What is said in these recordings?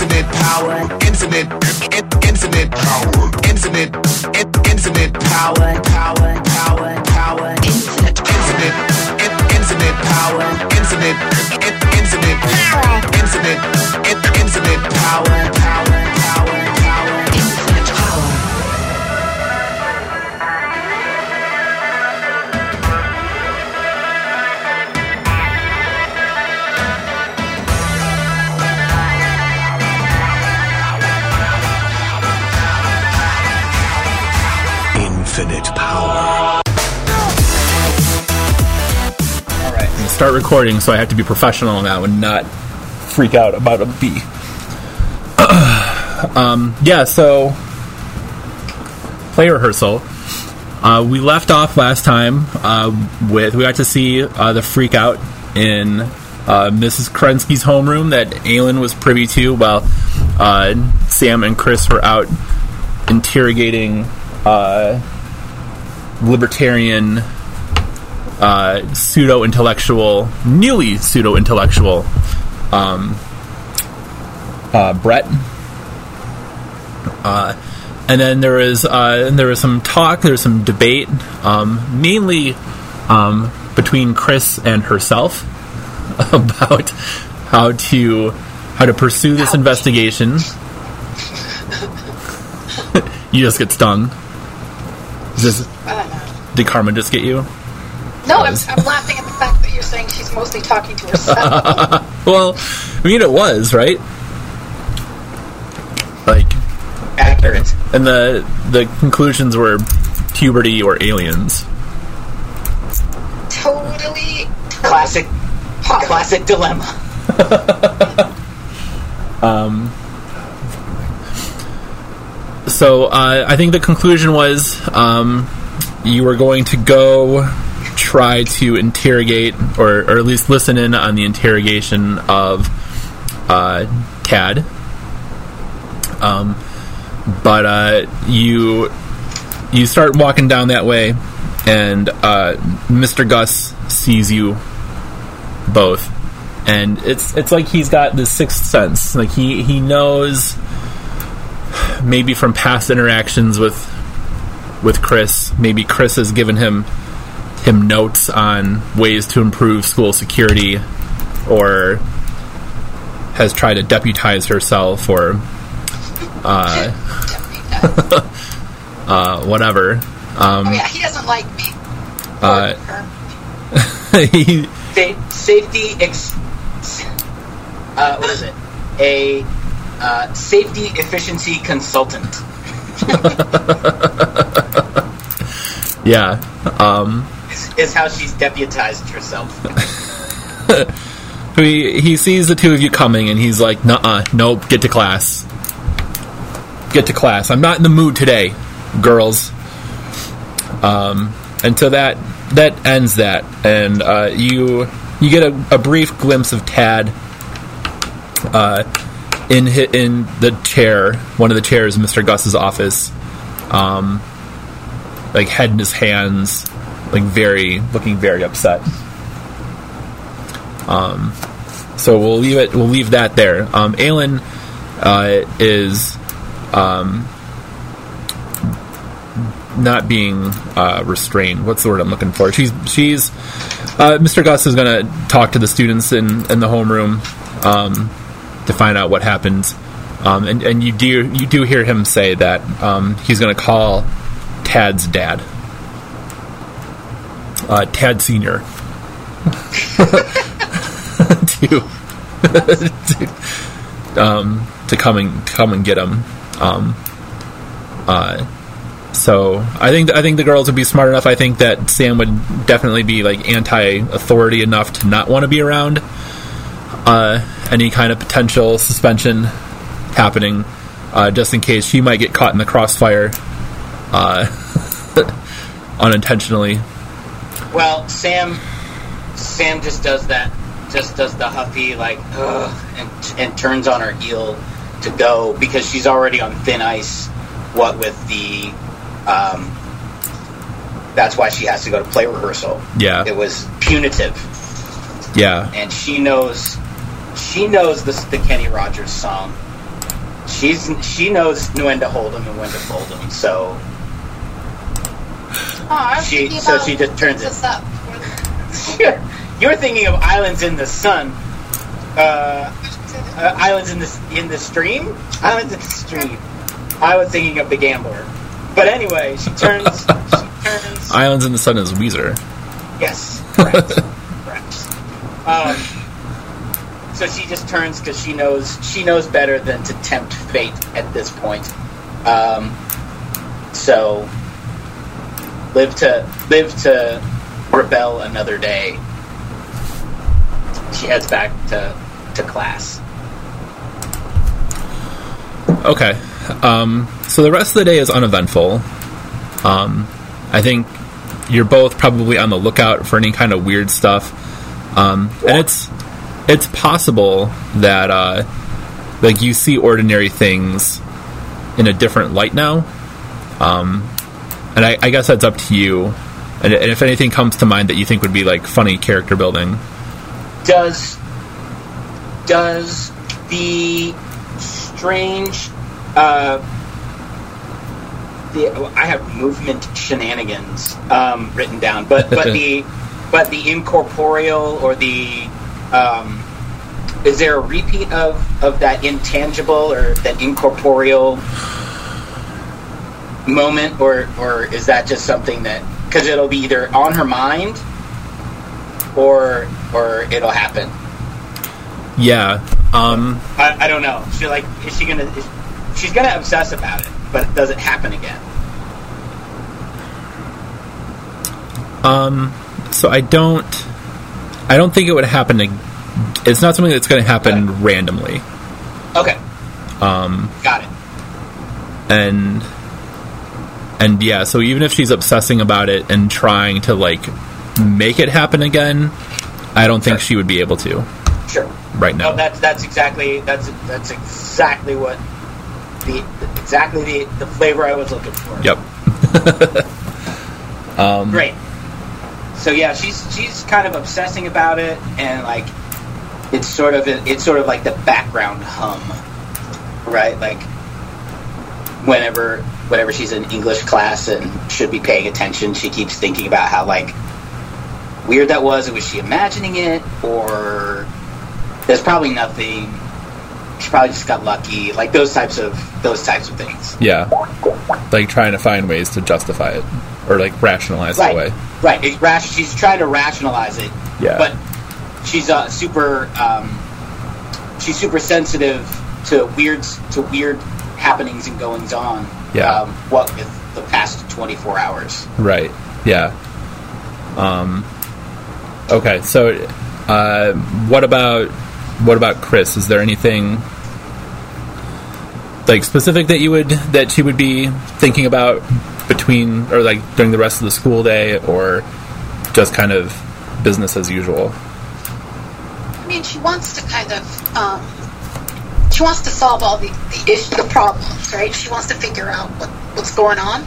infinite power, infinite, infinite power, infinite, infinite power, power, power, power, infinite, infinite, in- infinite power, infinite, infinite power, infinite, infinite power, power, Start recording, so I have to be professional on that one, not freak out about a B. um, yeah, so play rehearsal. Uh, we left off last time uh, with we got to see uh, the freak out in uh, Mrs. Kerensky's homeroom that Aelin was privy to while uh, Sam and Chris were out interrogating uh, libertarian uh, pseudo intellectual, newly pseudo intellectual um, uh, Brett. Uh, and then there is uh, and there was some talk, there was some debate, um, mainly um, between Chris and herself about how to how to pursue this investigation. you just get stung. Is this, did Carmen just get you? No, I'm, I'm laughing at the fact that you're saying she's mostly talking to herself. Well, I mean, it was right. Like, Accurate. and the the conclusions were puberty or aliens. totally. Classic. Classic dilemma. um. So uh, I think the conclusion was um, you were going to go try to interrogate, or, or at least listen in on the interrogation of uh, Tad. Um, but uh, you you start walking down that way, and uh, Mr. Gus sees you both, and it's it's like he's got this sixth sense. Like he he knows maybe from past interactions with with Chris, maybe Chris has given him him notes on ways to improve school security or has tried to deputize herself or uh, uh, whatever. Um, oh yeah, he doesn't like me. Uh, he, Sa- safety ex. Uh, what is it? A uh, safety efficiency consultant. yeah. Um, Is, how she's deputized herself. he, he sees the two of you coming and he's like, "Nuh-uh, nope, get to class. Get to class. I'm not in the mood today, girls." Um, and so that that ends that, and uh, you you get a, a brief glimpse of Tad uh, in in the chair, one of the chairs in Mr. Gus's office, um, like head in his hands, like very looking very upset. Um, so we'll leave it. We'll leave that there. Um, Aelin uh, is um, not being uh, restrained. What's the word I'm looking for? She's she's uh, Mr. Gus is going to talk to the students in in the homeroom um, to find out what happens. Um, and and you do you do hear him say that um, he's going to call Tad's dad, uh, Tad Senior, to to, um, to come and come and get him. Um, uh, so I think I think the girls would be smart enough. I think that Sam would definitely be like anti-authority enough to not want to be around uh, any kind of potential suspension happening, uh, just in case she might get caught in the crossfire uh, unintentionally. Well, Sam, Sam just does that, just does the huffy like, ugh, and and turns on her heel to go because she's already on thin ice. What with the, um, that's why she has to go to play rehearsal. Yeah, It was punitive, yeah, and she knows, she knows the the Kenny Rogers song, she's she knows when to hold them and when to fold them. So Oh, She- so she just turns it. up. you're thinking of islands in the sun. Uh, uh, islands in the in the stream. Islands in the stream. I was thinking of the gambler. But anyway, she turns. she turns. Islands in the Sun is Weezer. Yes, correct. correct. Um, so she just turns because she knows she knows better than to tempt fate at this point. Um, so live to live to rebel another day. She heads back to to class. Okay. Um, so the rest of the day is uneventful. Um, I think you're both probably on the lookout for any kind of weird stuff. Um, and it's it's possible that uh, like you see ordinary things in a different light now. Um, and I, I guess that's up to you. And, and if anything comes to mind that you think would be like funny character building, Does does the strange uh, the I have movement shenanigans um, written down, but but the but the incorporeal or the um, is there a repeat of of that intangible or that incorporeal moment, or or is that just something that because it'll be either on her mind or or it'll happen. yeah. Um, I, I don't know. She like is she gonna? Is, she's gonna obsess about it, but does it happen again? Um, so I don't, I don't think it would happen. To, it's not something that's going to happen randomly. Okay, Um, got it. and and yeah, so even if she's obsessing about it and trying to like make it happen again, I don't think Sure. she would be able to Sure. right now. No, that's that's exactly that's that's exactly what the exactly the, the flavor I was looking for. yep. um, Great. So yeah, she's she's kind of obsessing about it, and like it's sort of it's sort of like the background hum, right? Like whenever whenever she's in English class and should be paying attention, she keeps thinking about how like weird that was. Was she imagining it, or there's probably nothing? She probably just got lucky. Like those types of those types of things. Yeah, like trying to find ways to justify it or like rationalize it right, away. Right. It, ration- she's trying to rationalize it. Yeah. But she's uh, super. Um, she's super sensitive to weird to weird happenings and goings on. Yeah. Um, what with the past twenty four hours? Right. Yeah. Um. Okay. So, uh, what about what about Chris? Is there anything like specific that you would that she would be thinking about between or like during the rest of the school day, or just kind of business as usual? I mean, she wants to kind of, um, she wants to solve all the the, ish, the problems, right? She wants to figure out what, what's going on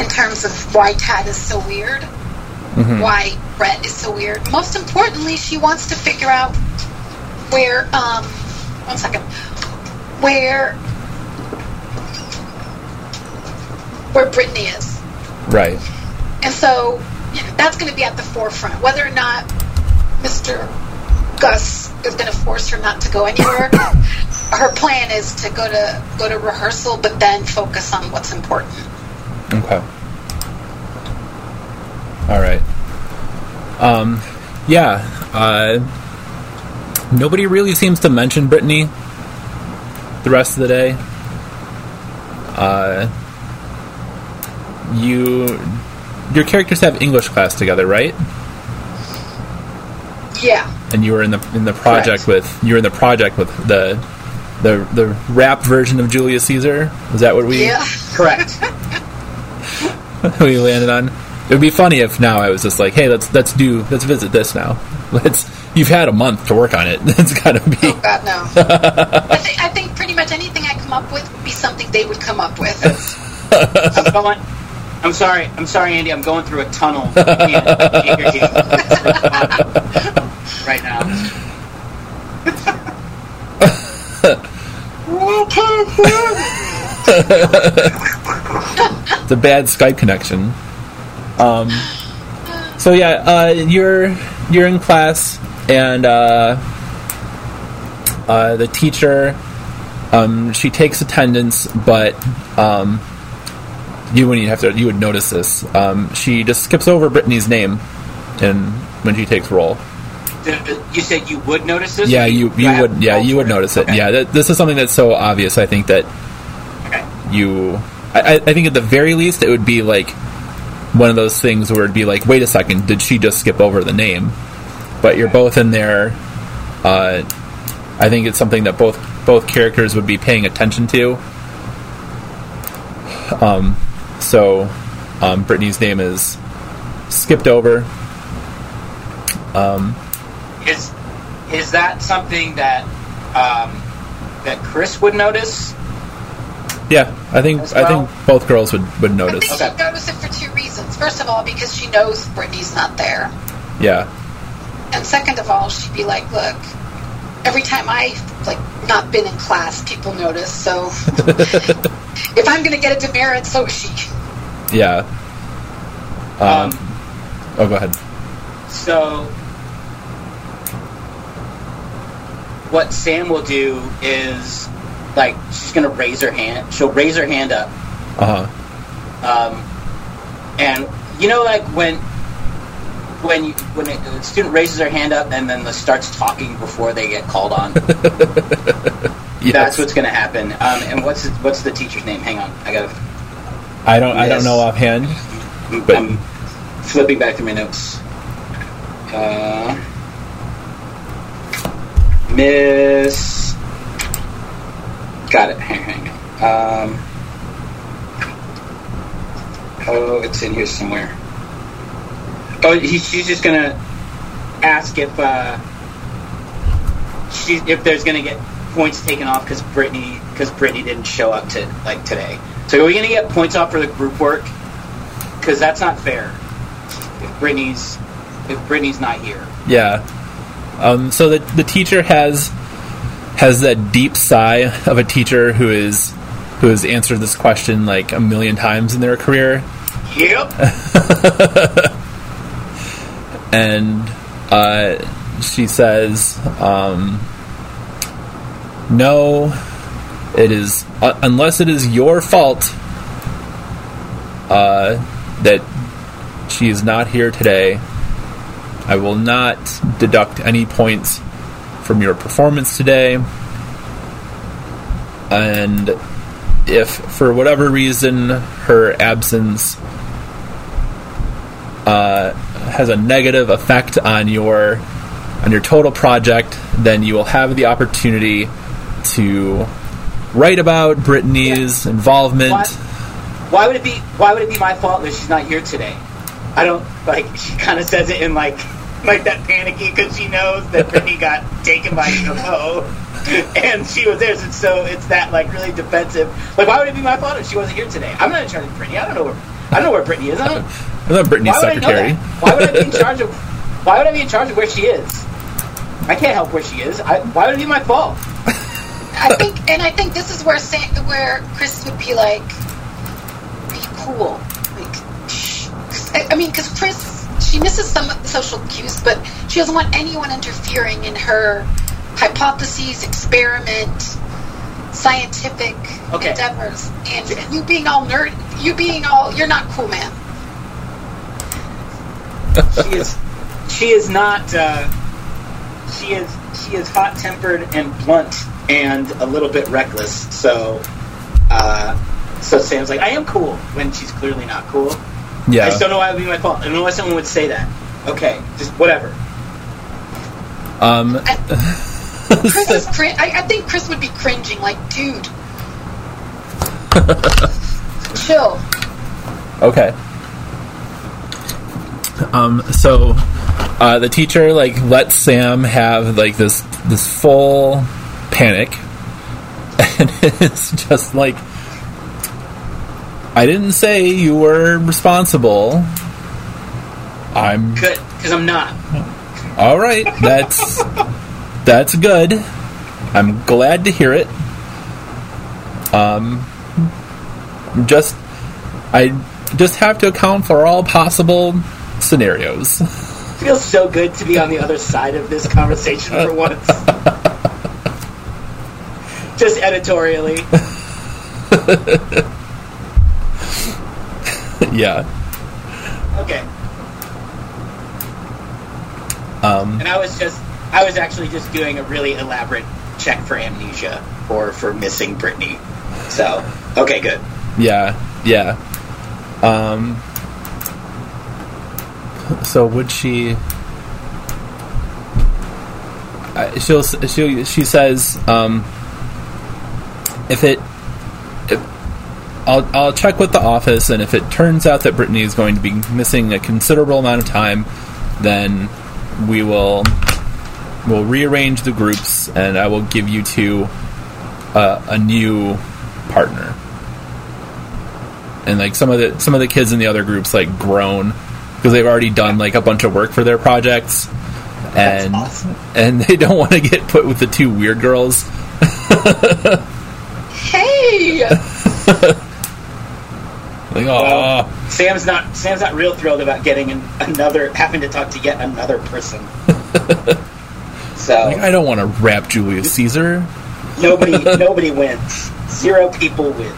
in terms of why Tad is so weird, why Brett is so weird. Most importantly, she wants to figure out where, um, one second, where, where Brittany is. Right. And so you know, that's going to be at the forefront. Whether or not Mr. Gus is going to force her not to go anywhere, her plan is to go to go to rehearsal, but then focus on what's important. Okay. All right. Um, yeah. Uh, nobody really seems to mention Brittany the rest of the day. Uh, you, your characters have English class together, right? Yeah, And you were in the in the project Correct. with you were in the project with the the the rap version of Julius Caesar. Is that what we? yeah. Correct. we landed on. It would be funny if now I was just like, "Hey, let's let's do let's visit this now. Let's you've had a month to work on it. It's got to be Oh God, no. I, think I think pretty much anything I come up with would be something they would come up with. I'm going. I'm sorry. I'm sorry, Andy. I'm going through a tunnel. I can't, I can't hear you right now. it's a bad Skype connection. Um, so yeah, uh, you're you're in class, and uh, uh, the teacher um, she takes attendance, but um, you wouldn't have to. You would notice this. Um, she just skips over Brittany's name, and when she takes roll. You said you would notice this? Yeah, you you would yeah you would notice it. Okay. Yeah, th- this is something that's so obvious. I think that Okay. you. I, I I think at the very least it would be like one of those things where it'd be like, wait a second, did she just skip over the name? But you're both in there. Uh, I think it's something that both both characters would be paying attention to. Um, so, um, Brittany's name is skipped over. Um, Is is that something that um, that Chris would notice? yeah, I think As I think both girls would would notice. I notice. think Okay. she noticed it for two reasons. First of all, because she knows Brittany's not there. Yeah, And second of all, she'd be like, look, every time I like not been in class, people notice. So if I'm gonna get a demerit, so is she. yeah. Um, Um, oh, go ahead. So, what Sam will do is, like, she's gonna raise her hand. She'll raise her hand up, Uh huh. um, and you know, like when when you, when a student raises their hand up and then starts talking before they get called on. Yes. That's what's gonna happen. Um, and what's what's the teacher's name? Hang on, I gotta. I don't. I don't know offhand. But- I'm flipping back through my notes. Uh, Miss. Got it. Hang, hang on. Um, oh, it's in here somewhere. Oh, he, she's just gonna ask if uh, if there's gonna get points taken off because Brittany because Brittany didn't show up to like today. So are we gonna get points off for the group work? Because that's not fair. If Brittany's if Brittany's not here. Yeah. Um, so the the teacher has has that deep sigh of a teacher who is who has answered this question like a million times in their career, Yep. and uh, she says, um, "No, it is uh, unless it is your fault uh, that she is not here today. I will not deduct any points from your performance today. And if for whatever reason her absence uh, has a negative effect on your on your total project, then you will have the opportunity to write about Brittany's involvement. Why, why would it be Why would it be my fault that she's not here today? I don't like. She kind of says it in like like that panicky because she knows that Brittany got taken by UFO and she was there. So it's that like really defensive. Like, why would it be my fault if she wasn't here today? I'm not in charge of Brittany. I don't know where I don't know where Brittany is. I don't. I'm not Brittany's Why would I know secretary. that? Why would I be in charge of? Why would I be in charge of where she is? I can't help where she is. I, why would it be my fault? I think, and I think this is where Sam, where Chris would be like, "Be cool." Like, shh. 'Cause, I, I mean, because Chris, she misses some of the social cues, but she doesn't want anyone interfering in her hypotheses, experiment, scientific Okay. endeavors. And you being all nerd, you being all, you're not cool, man. she is she is not uh, she is she is hot tempered and blunt and a little bit reckless so uh, so Sam's like I am cool when she's clearly not cool Yeah. just don't know why it would be my fault I don't know why someone would say that okay just whatever Um, Chris is crin- I, I think Chris would be cringing, like, dude. Chill. Okay. Um, so uh, the teacher like lets Sam have like this this full panic, and it's just like I didn't say you were responsible. I'm good because I'm not all right. That's that's good. I'm glad to hear it. Um, just I just have to account for all possible scenarios. It Feels so good to be on the other side of this conversation for once. Just editorially. yeah. Okay. Um, And I was just, I was actually just doing a really elaborate check for amnesia or for missing Brittany. So, okay, good. yeah. Yeah. Um, so would she? Uh, she'll she she says um, if it I'll I'll check with the office and if it turns out that Brittany is going to be missing a considerable amount of time, then we will we'll rearrange the groups and I will give you two uh, a new partner. And like some of the some of the kids in the other groups like groan because they've already done like a bunch of work for their projects and awesome. and they don't want to get put with the two weird girls. Hey! Like, oh, Sam's not, Sam's not real thrilled about getting an, another, having to talk to yet another person. so I don't want to rap Julius Caesar. nobody, nobody wins. Zero people win.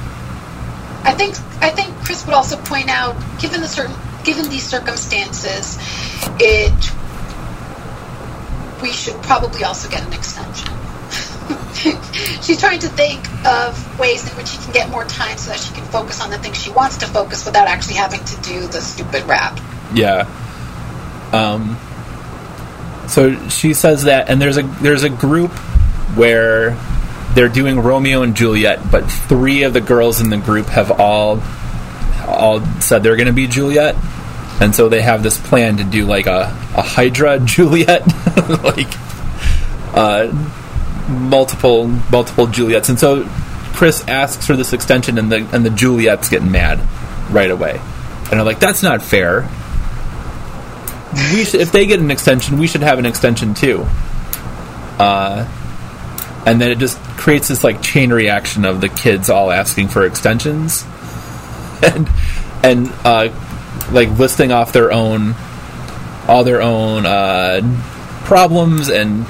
I think I think Chris would also point out, given the certain given these circumstances, it we should probably also get an extension. She's trying to think of ways in which she can get more time so that she can focus on the things she wants to focus without actually having to do the stupid rap. Yeah. Um. So she says that, and there's a there's a group where they're doing Romeo and Juliet, but three of the girls in the group have all all said they're going to be Juliet, and so they have this plan to do like a a Hydra Juliet, like uh, multiple multiple Juliets, and so Chris asks for this extension, and the and the Juliets get mad right away, and they're like, "That's not fair." we should, if they get an extension, we should have an extension too. Uh, and then it just creates this like chain reaction of the kids all asking for extensions, and and uh, like listing off their own all their own uh, problems and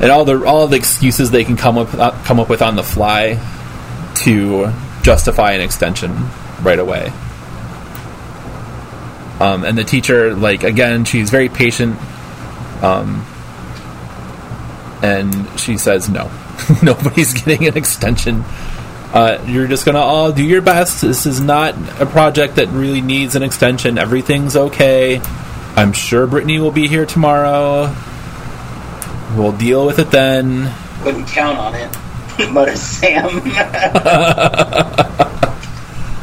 and all the all the excuses they can come up uh, come up with on the fly to justify an extension right away. Um, and the teacher, like again, she's very patient, um, and she says no, nobody's getting an extension. Uh, you're just gonna all do your best. This is not a project that really needs an extension. Everything's okay. I'm sure Brittany will be here tomorrow. We'll deal with it then. Couldn't count on it. Mutters Sam.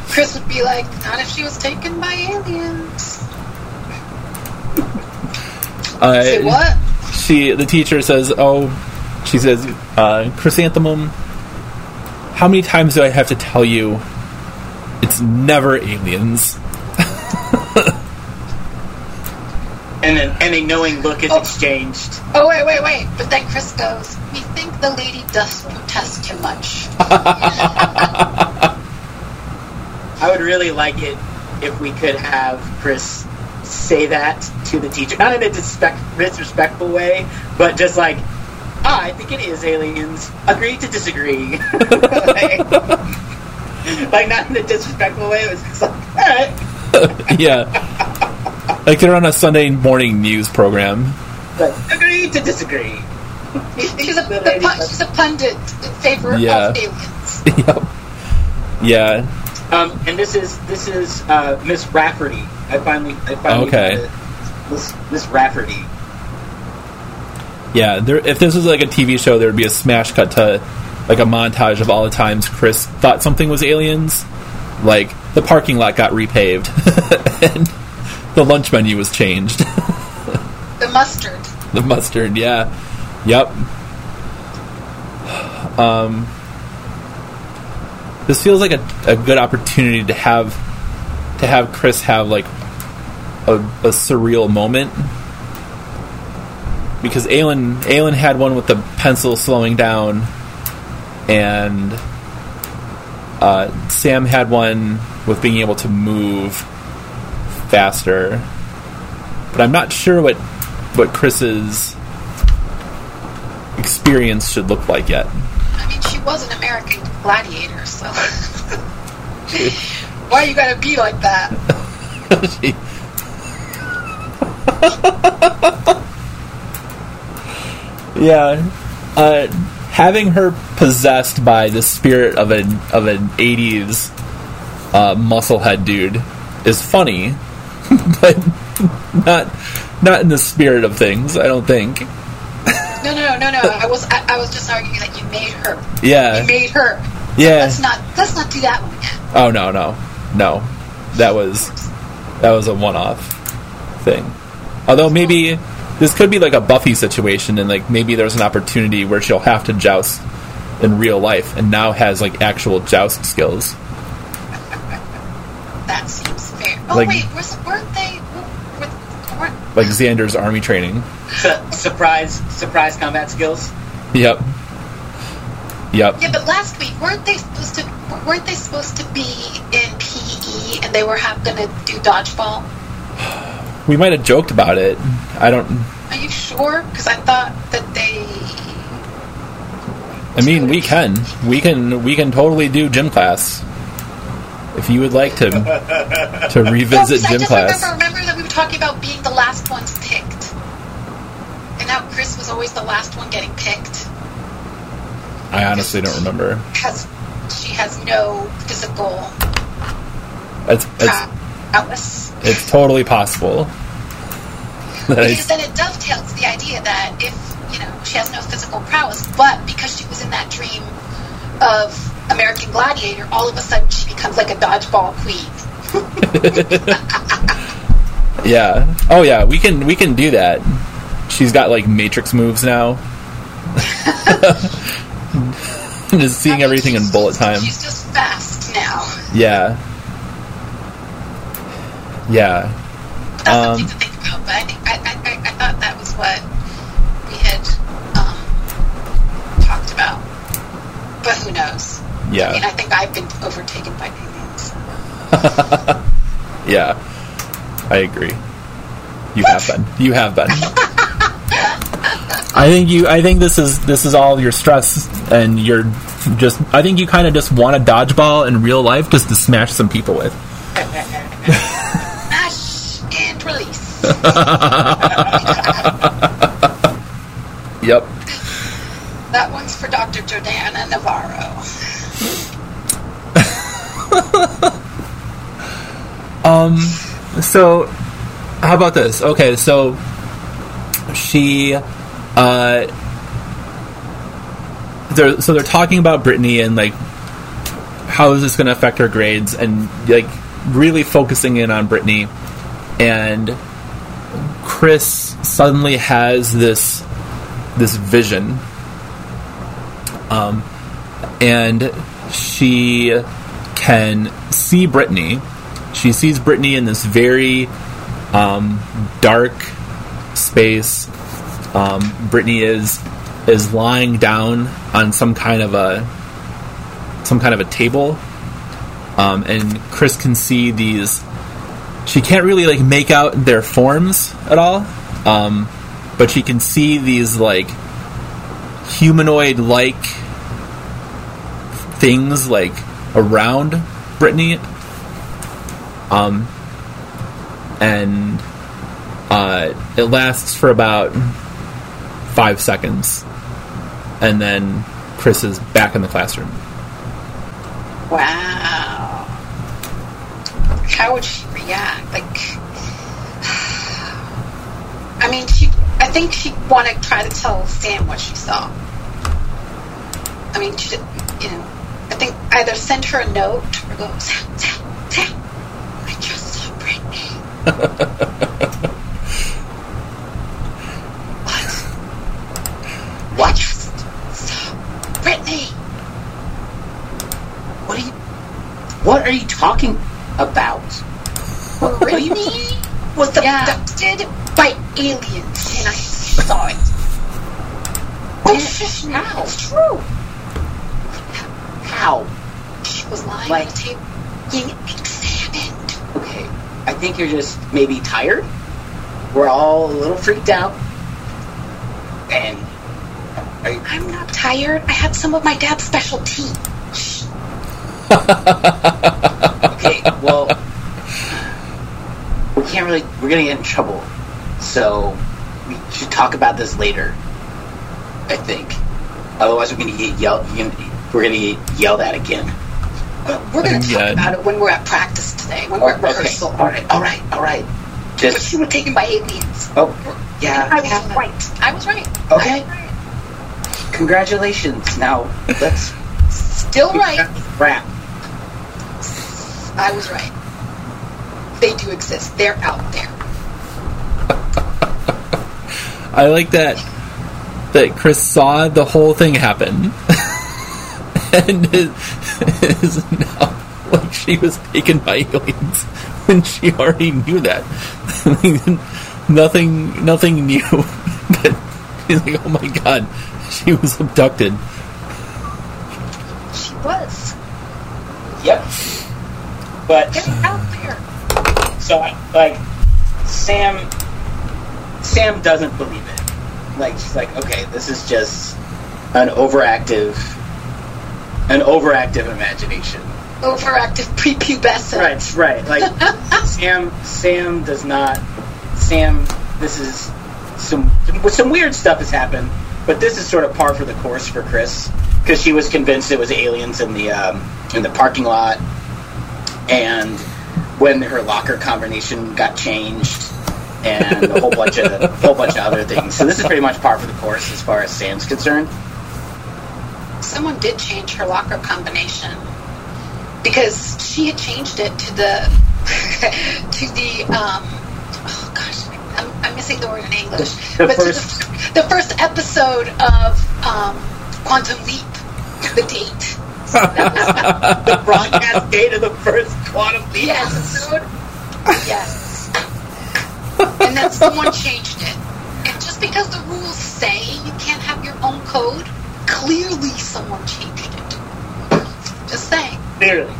Chris would be like, not if she was taken by aliens. Uh, Say what? she the teacher says oh she says uh, chrysanthemum how many times do i have to tell you it's never aliens and then and a knowing look is Oh. exchanged. Oh wait, wait, wait! But then Chris goes, "We think the lady does protest too much." I would really like it if we could have Chris say that to the teacher, not in a disrespect, disrespectful way, but just like, ah, I think it is aliens. Agree to disagree. like, like, not in a disrespectful way. It was just like, all right, yeah like they're on a sunday morning news program but agree to disagree. she's a The the pun- she's a pundit in favor Yeah. of aliens. yep yeah Um, and this is this is uh, Miss Rafferty. I finally, I finally Okay. got it. Miss Miss Rafferty. yeah there, if this was like a tv show there would be a smash cut to like a montage of all the times chris thought something was aliens like the parking lot got repaved and the lunch menu was changed The mustard. The mustard, yeah. Yep. Um, this feels like a, a good opportunity to have to have Chris have like a, a surreal moment because Aelin Aelin had one with the pencil slowing down and uh, Sam had one with being able to move faster, but I'm not sure what what Chris's experience should look like yet. I mean, she was an American gladiator, so. Why you gotta be like that? She- yeah, uh, having her possessed by the spirit of an of an '80s uh, musclehead dude is funny, but not not in the spirit of things. I don't think. No, no, no, no. No. I was, I, I was just arguing that you made her. Yeah, You made her. yeah. Let's not, let's not do that one again. Oh no, no, no. That was that was a one-off thing. Although maybe this could be like a Buffy situation, and like maybe there's an opportunity where she'll have to joust in real life, and now has like actual joust skills. That seems fair. Oh Like- wait, was, weren't they? Were, weren't, Like Xander's army training. surprise, surprise combat skills. Yep. Yep. yeah, but last week weren't they supposed to? Weren't they supposed to be in PE and they were have, gonna do dodgeball? We might have joked about it. I don't. Are you sure? Because I thought that they. I mean, we can. We can. We can totally do gym class. If you would like to to revisit No, I gym just class. remember, remember that we were talking about being the last ones picked, and how Chris was always the last one getting picked. I honestly don't remember. Has she has no physical it's prowess? it's totally possible. Because then it dovetails the idea that if you know she has no physical prowess, but because she was in that dream of American Gladiator, all of a sudden she becomes like a dodgeball queen. Yeah. Oh yeah, we can we can do that. She's got like matrix moves now. Just seeing everything in bullet just- time. She's just fast now. Yeah. Yeah. That's Um, something to think about. But I, think, I, I, I, I thought that was what we had um, talked about. But who knows? I mean, Yeah. I think I've been overtaken by aliens. Yeah. I agree. You have been. You have been. I think you I think this is this is all your stress and you're just I think you kind of just want a dodgeball in real life just to smash some people with. Smash and release. Yep. that one's for Dr. Jordana Navarro. So, how about this? Okay, so she, uh, they're so they're talking about Brittany and like how is this going to affect her grades and like really focusing in on Brittany, and Chris suddenly has this this vision, um, and she can see Brittany. She sees Brittany in this very um, dark space. Um, Brittany is is lying down on some kind of a some kind of a table, um, and Chris can see these. She can't really like make out their forms at all, um, but she can see these like humanoid like things like around Brittany um, and uh, it lasts for about five seconds, and then Chris is back in the classroom. Wow. How would she react? Like, I mean, she. I think she'd want to try to tell Sam what she saw. I mean, she, you know, think either send her a note or go, Sam, Sam, Sam, I just saw Brittany. what? What? I just saw Brittany. What are you? What are you talking about? Brittany was abducted by aliens, and I saw it. Which is now true. How? She was lying Like- on the table being examined. Okay, I think you're just maybe tired. We're all a little freaked out. And are you, I'm not tired. I had some of my dad's special tea. okay, well, we can't really. We're gonna get in trouble, so we should talk about this later. I think. Otherwise, we're gonna get yelled. Gonna, we're gonna get yelled at again. But we're going to talk about it when we're at practice today, when we're at Okay. rehearsal. All right. All right. All right. But you were taken by aliens. Oh, yeah. I was right. I was right. Okay. Was right. Congratulations. Now let's. Still right. Wrap. I was right. They do exist. They're out there. I like that that Chris saw the whole thing happen, and is, is now like she was taken by aliens when she already knew that. nothing, nothing new. but she's like, oh my god, she was abducted. She was. Yep. But They're out there. so like Sam Sam doesn't believe it. Like she's like, okay, this is just an overactive an overactive imagination. Overactive prepubescent. Right, right. Like Sam Sam does not Sam this is some some weird stuff has happened, but this is sort of par for the course for Chris because she was convinced it was aliens in the um, in the parking lot, and when her locker combination got changed, and a whole bunch of a whole bunch of other things. So this is pretty much par for the course as far as Sam's concerned. Someone did change her locker combination because she had changed it to the to the um oh gosh I'm, I'm missing the word in English The but first- the, the first episode of um, Quantum Leap the date the broadcast date of the first quantum leap Yes. episode. yes and then someone changed it and just because the rules say you can't have your own code clearly someone changed it just saying Clearly.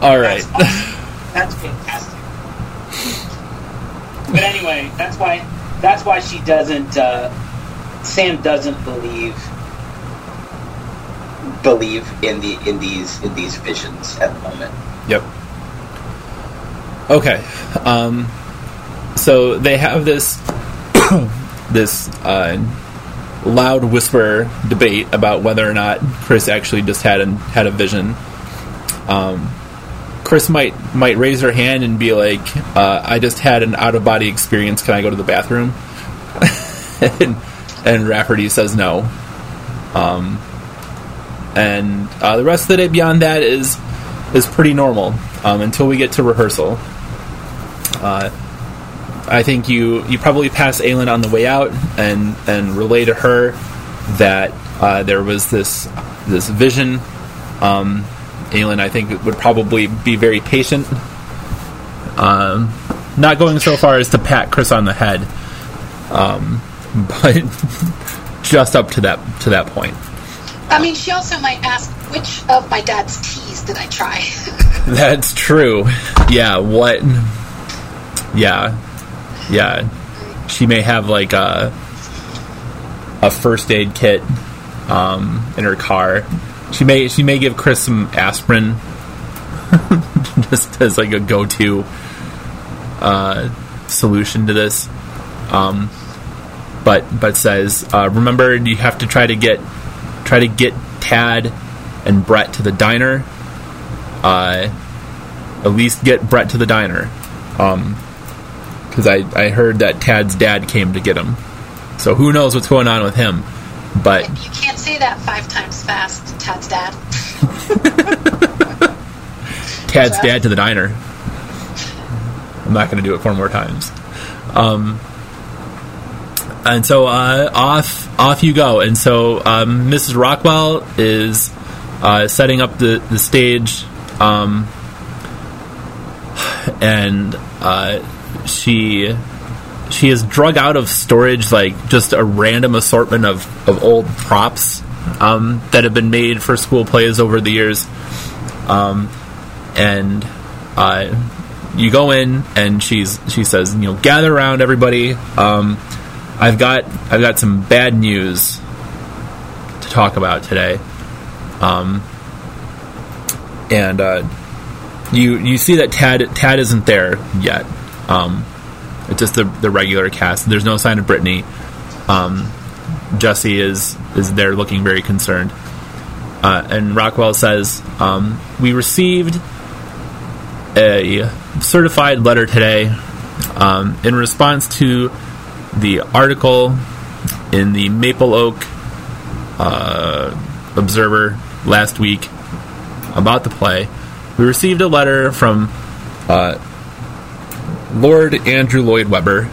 All right, That's fantastic. But anyway, that's why that's why she doesn't. Uh, Sam doesn't believe believe in the in these in these visions at the moment. Yep. Okay. Um, so they have this this uh, loud whisper debate about whether or not Chris actually just had a, had a vision. Um, Chris might might raise her hand and be like, uh, "I just had an out of body experience. Can I go to the bathroom?" and, and Rafferty says no. Um, and uh, the rest of the day beyond that is is pretty normal um, until we get to rehearsal. Uh, I think you you probably pass Aelin on the way out and and relay to her that uh, there was this this vision. Um, Aelin, I think, would probably be very patient. Um, not going so far as to pat Chris on the head, um, but just up to that to that point. I mean, she also might ask, which of my dad's teas did I try? That's true. Yeah, what? Yeah, yeah. She may have like a a first aid kit um, in her car. She may she may give Chris some aspirin just as like a go to uh, solution to this. Um, but but says uh, remember you have to try to get try to get Tad and Brett to the diner. Uh, at least get Brett to the diner. Um because I, I heard that Tad's dad came to get him. So who knows what's going on with him. But you can't say that five times fast, Tad's dad. Tad's dad to the diner. I'm not going to do it four more times. Um, and so uh, off off you go. And so um, Mrs. Rockwell is uh, setting up the the stage, um, and uh, she she has drug out of storage like just a random assortment of, of old props um, that have been made for school plays over the years. Um, and uh, you go in, and she's she says, you know, gather around, everybody. Um, I've got I've got some bad news to talk about today. Um, and uh, you you see that Tad Tad isn't there yet. Um, it's just the the regular cast. There's no sign of Brittany. Um, Jesse is is there looking very concerned. Uh, and Rockwell says, um, "We received a certified letter today um, in response to the article in the Maple Oak uh, Observer last week about the play. We received a letter from uh, Lord Andrew Lloyd Webber."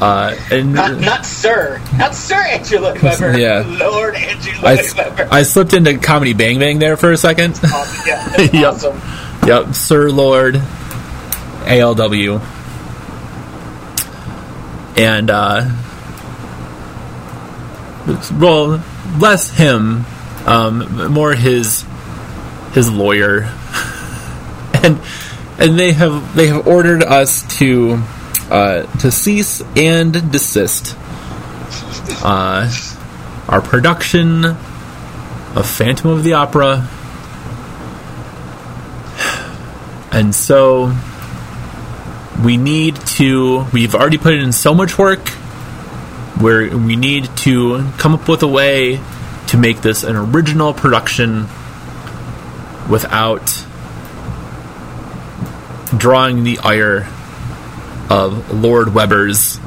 Uh, and Not, not Sir. Not Sir Andrew Lloyd Webber. Yeah. Lord Andrew I, Lloyd Webber. I slipped into Comedy Bang Bang there for a second. Awesome. Yeah, Yep. awesome. Yep, Sir Lord ALW. And uh well less him, um more his his lawyer. and and they have they have ordered us to uh to cease and desist uh our production of Phantom of the Opera. And so we need to we've already put in so much work where we need to come up with a way to make this an original production without drawing the ire of Lord Webber's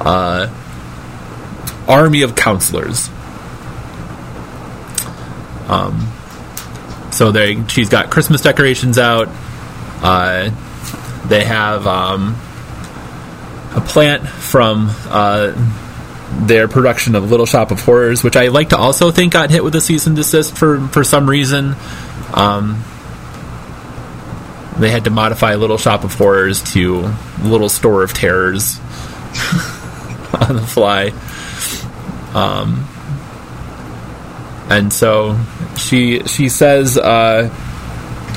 uh, army of counselors. Um, so they she's got Christmas decorations out. Uh, they have um, a plant from uh, their production of Little Shop of Horrors, which I like to also think got hit with a cease and desist for for some reason. Um, they had to modify Little Shop of Horrors to Little Store of Terrors on the fly. Um, and so she she says, uh,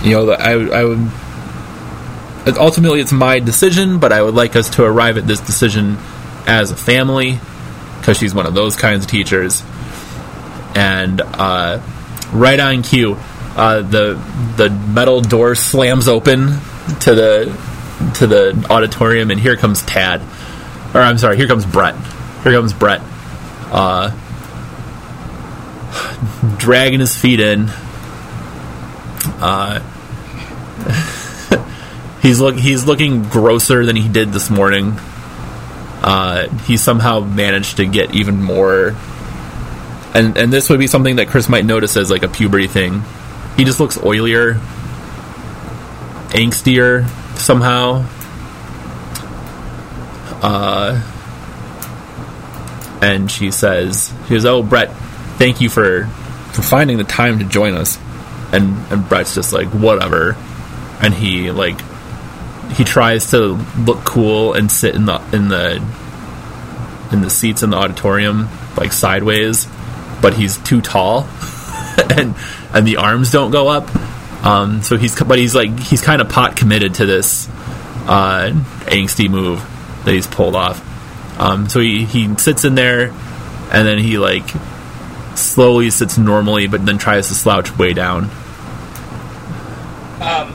you know, I I would ultimately it's my decision, but I would like us to arrive at this decision as a family because she's one of those kinds of teachers. And uh, right on cue, uh, the the metal door slams open to the to the auditorium, and here comes Tad, or I'm sorry, here comes Brett. Here comes Brett. Uh, dragging his feet in. Uh, he's look he's looking grosser than he did this morning. Uh, he somehow managed to get even more, and and this would be something that Chris might notice as like a puberty thing. He just looks oilier, angstier somehow. Uh, and she says, "She goes, oh Brett, thank you for for finding the time to join us." And and Brett's just like, whatever, and he like he tries to look cool and sit in the in the in the seats in the auditorium like sideways, but he's too tall, and and the arms don't go up. Um, so he's but he's like he's kind of pot committed to this uh, angsty move that he's pulled off. Um, so he he sits in there, and then he like slowly sits normally, but then tries to slouch way down. Um,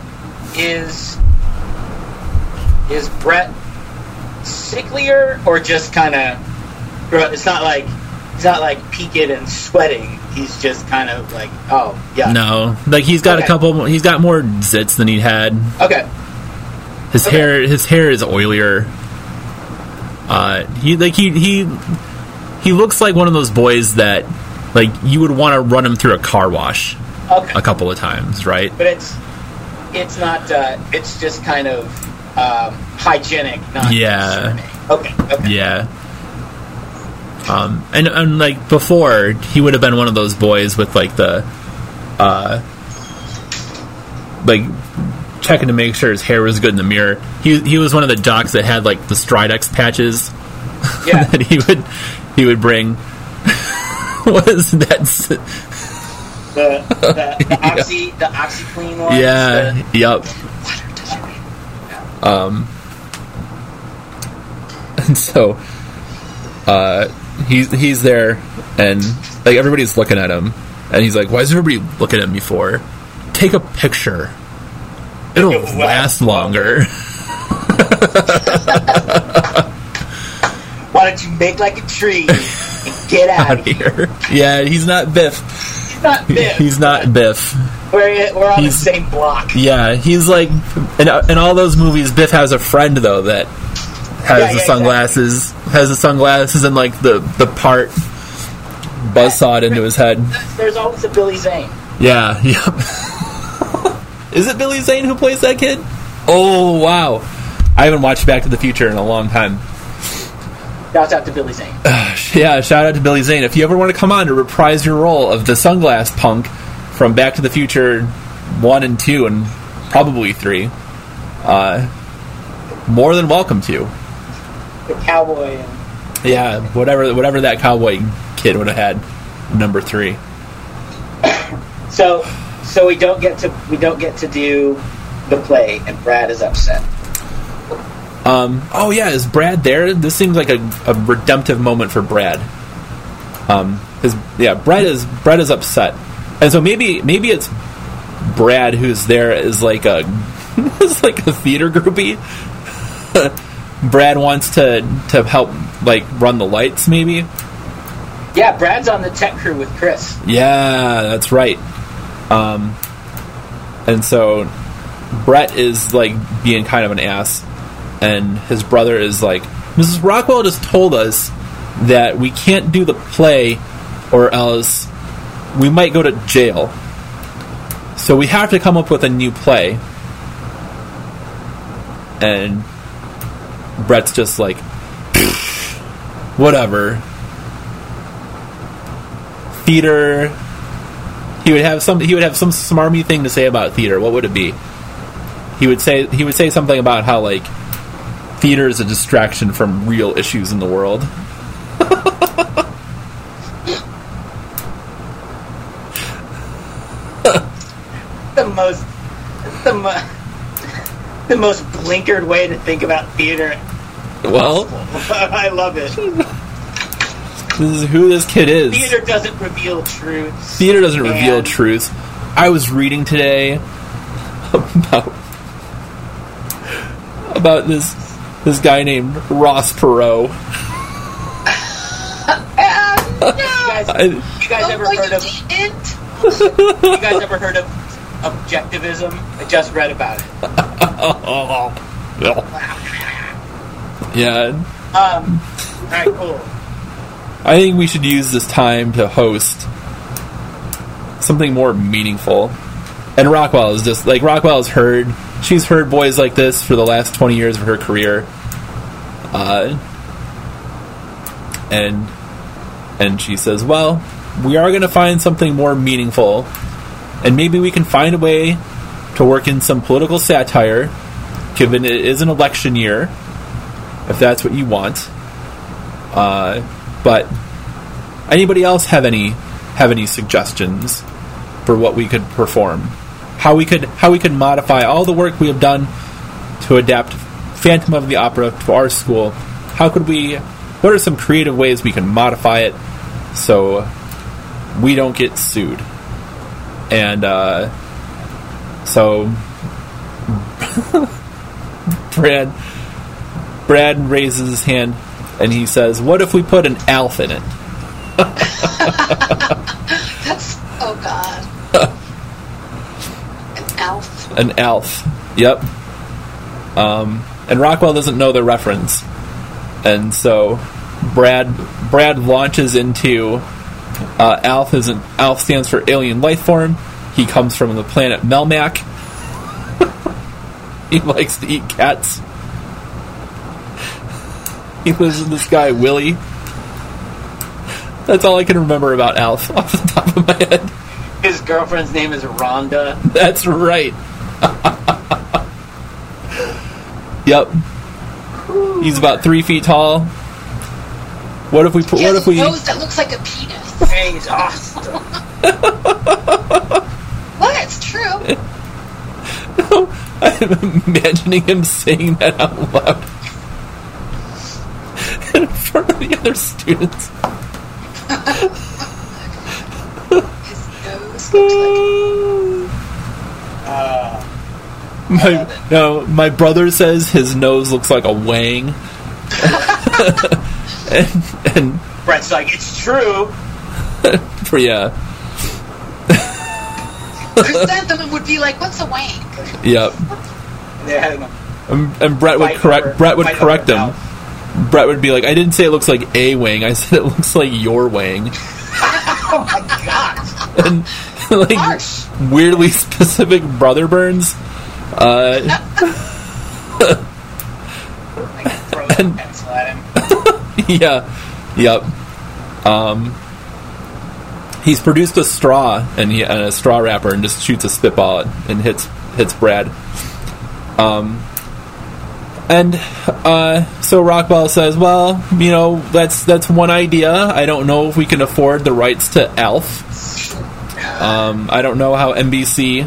is is Brett sicklier or just kind of? It's not like he's not like peaked and sweating. He's just kind of like, oh yeah, No, like he's got a Okay. couple. He's got more zits than he had. okay, His Okay. hair his hair is oilier. Uh, he like he he he looks like one of those boys that like you would want to run him through a car wash okay. a couple of times, right? But it's it's not. Uh, it's just kind of um, hygienic, not Yeah. concerning. Okay, okay. Yeah. Um, and, and like before, he would have been one of those boys with like the, uh, like checking to make sure his hair was good in the mirror. He he was one of the jocks that had like the Stridex patches Yeah. that he would he would bring. what is that? the the, the oxy the OxyClean ones. Yeah. the- Yep. Um. And so, uh, he's he's there, and like everybody's looking at him, and he's like, "Why is everybody looking at me for? Take a picture. It'll last longer." Why don't you make like a tree and get out of here? here. Yeah, he's not Biff. He's not Biff. He's not Biff. We're, we're on he's- the same block. Yeah, he's like in, in all those movies. Biff has a friend though that has Yeah, the yeah, sunglasses, has the sunglasses and like the the part buzzsawed into his head. There's always a Billy Zane. Yeah, yep. Is it Billy Zane who plays that kid? Oh wow, I haven't watched Back to the Future in a long time. Shout out to Billy Zane. Yeah, shout out to Billy Zane. If you ever want to come on to reprise your role of the sunglass punk from Back to the Future one and two and probably three, uh, more than welcome to. The cowboy. And, Yeah, whatever whatever that cowboy kid would have had, number three. so so we don't get to we don't get to do the play, and Brad is upset. Um, oh yeah, is Brad there? This seems like a, a redemptive moment for Brad. Um, his yeah, Brad is Brad is upset, and so maybe maybe it's Brad who's there is like a is like a theater groupie. Brad wants to to help like run the lights, maybe. Yeah, Brad's on the tech crew with Chris. Yeah, that's right. Um, and so Brett is like being kind of an ass, and his brother is like, Mrs. Rockwell just told us that we can't do the play, or else we might go to jail. So we have to come up with a new play. And Brett's just like, whatever. Theater. He would have some he would have some smarmy thing to say about theater. What would it be? He would say he would say something about how like theater is a distraction from real issues in the world. The most the mo- the most blinkered way to think about theater. well I love it. this is who this kid is Theater doesn't reveal truths. theater doesn't reveal And- truths i was reading today about about this this guy named ross perot You guys, you guys ever Oh, heard of you guys ever heard of objectivism? I just read about it. yeah Um, all right, cool. I think we should use this time to host something more meaningful. And Rockwell is just like Rockwell has heard. She's heard boys like this for the last twenty years of her career, uh, and and she says, "Well, we are going to find something more meaningful, and maybe we can find a way to work in some political satire, given it is an election year, if that's what you want." Uh, but anybody else have any have any suggestions for what we could perform? How we could how we could modify all the work we have done to adapt Phantom of the Opera to our school? How could we? What are some creative ways we can modify it so we don't get sued? And uh, so Brad Brad raises his hand and he says, "What if we put an Alf in it?" That's oh god. An elf. An Alf. Yep. Um, and Rockwell doesn't know the reference, and so Brad Brad launches into uh, Alf. Is an Alf stands for alien life form. He comes from the planet Melmac. he likes to eat cats. He lives in the sky, Willie. That's all I can remember about Alf off the top of my head. His girlfriend's name is Rhonda. That's right. Yep. He's about three feet tall. What if we put? He What has if we? a nose that looks like a penis. Hey, he's awesome. What? It's true. I'm imagining him saying that out loud in front of the other students. His nose looks like. my no, my brother says his nose looks like a wang, and, and Brett's like, it's true. for yeah, Chrysanthemum would be like, "What's a wank?" yep. Yeah. And, and Brett would Fight correct. over- Brett would fight correct over him. Brett would be like, "I didn't say it looks like a wang. I said it looks like your wang." Oh my god. and like Harsh. weirdly specific brother burns. Uh, Like, throw the pencil at him. yeah, yep. Um, he's produced a straw and, he, and a straw wrapper and just shoots a spitball and hits hits Brad. Um, and uh, so Rockwell says, "Well, you know, that's that's one idea. I don't know if we can afford the rights to Alf. Um, I don't know how NBC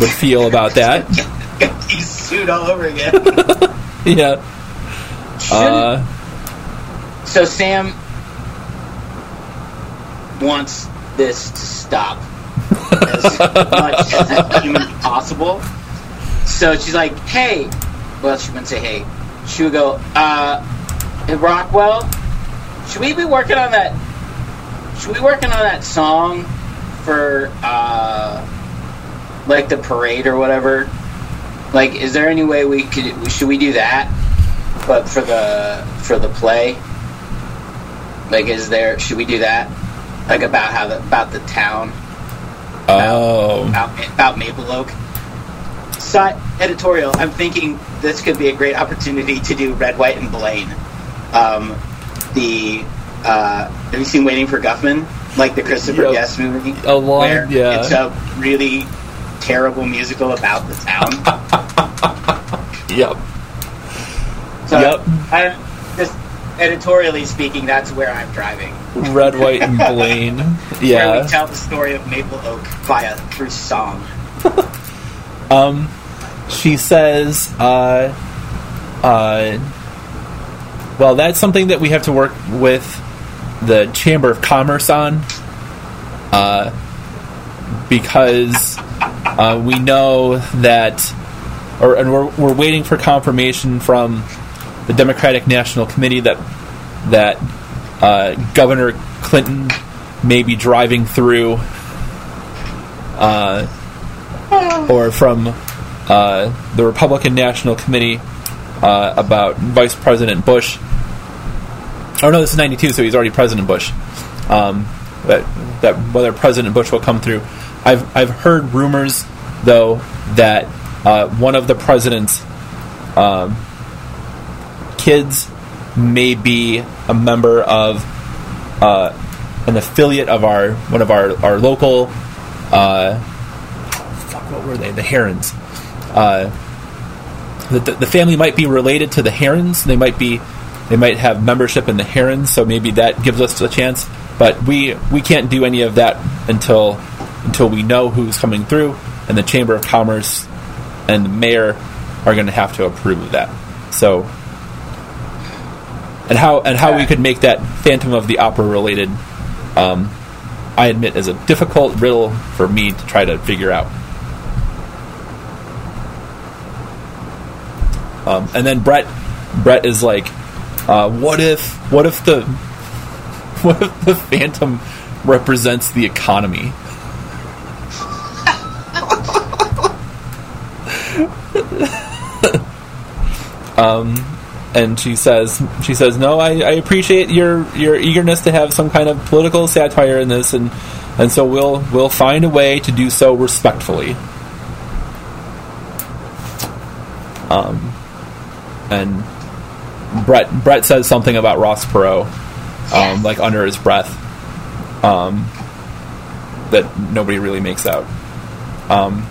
would feel about that. He's sued all over again. yeah." Uh, So Sam wants this to stop as much as humanly possible. So she's like, "Hey," well, she wouldn't say "Hey." She would go, "Uh, Rockwell, should we be working on that? Should we be working on that song for uh, like the parade or whatever? Like, is there any way we could? Should we do that? But for the for the play, like, is there? Should we do that? Like about how the about the town oh, about about Maple Oak. Side editorial. I'm thinking this could be a great opportunity to do Red, White, and Blaine. Um, the uh, have you seen Waiting for Guffman? Like the Christopher Yep. Guest movie, A long- where yeah. it's a really terrible musical about the town. yep. So Yep. I'm just editorially speaking, that's where I'm driving. Red, White, and Blaine. Where we Yeah. tell the story of Maple Oak via through song. Um, she says, uh, uh, well, that's something that we have to work with the Chamber of Commerce on, uh, because uh, we know that, or and we're we're waiting for confirmation from the Democratic National Committee that that uh, Governor Clinton may be driving through. Uh, or from uh, the Republican National Committee uh, about Vice President Bush. Oh no, this is '92, so he's already President Bush. Um, that that whether President Bush will come through. I've I've heard rumors though that uh, one of the president's um, kids may be a member of uh, an affiliate of our one of our our local. Uh, fuck, what were they? The Herons. Uh, the, the, family might be related to the Herons. They might be, they might have membership in the Herons. So maybe that gives us a chance. But we we can't do any of that until until we know who's coming through, and the Chamber of Commerce and the mayor are going to have to approve of that. So. And how and how we could make that Phantom of the Opera related um, I admit, is a difficult riddle for me to try to figure out. Um, and then Brett, Brett is like, uh, "What if? What if the? What if the Phantom represents the economy?" um, and she says, "She says, no, I, I appreciate your your eagerness to have some kind of political satire in this, and and so we'll we'll find a way to do so respectfully." Um, and Brett Brett says something about Ross Perot, um, like under his breath, um, that nobody really makes out. Um,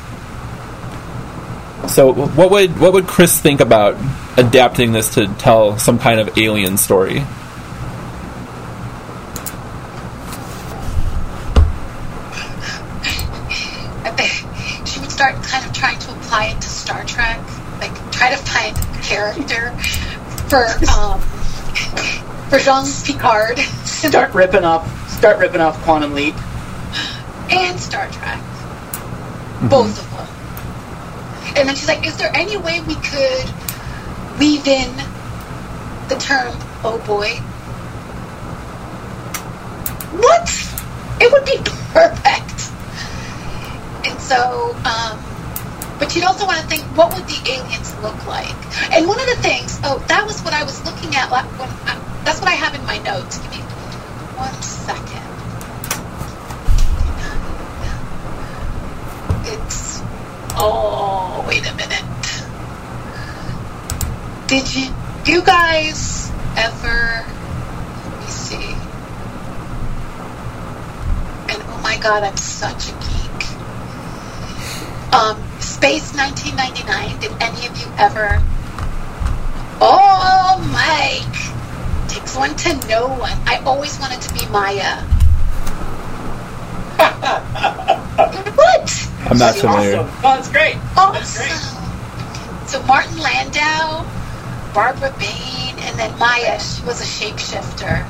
So, what would what would Chris think about adapting this to tell some kind of alien story? I think she would start kind of trying to apply it to Star Trek, like try to find a character for um, for Jean Picard Start ripping off. Start ripping off Quantum Leap. and Star Trek, both of them. And then she's like, "Is there any way we could weave in the term "oh boy"?" What? It would be perfect. And so, um, but you'd also want to think, what would the aliens look like? And one of the things, oh, that was what I was looking at. When I, that's what I have in my notes. Give me one second. It's oh, wait a minute. Did you you guys ever? Let me see. And oh my god, I'm such a geek. Um, Space 1999. Did any of you ever? Oh, Mike. Takes one to know one. I always wanted to be Maya. what? I'm not She's familiar. Awesome. Oh, that's great. That's great. Awesome. So Martin Landau, Barbara Bain, and then Maya, she was a shapeshifter.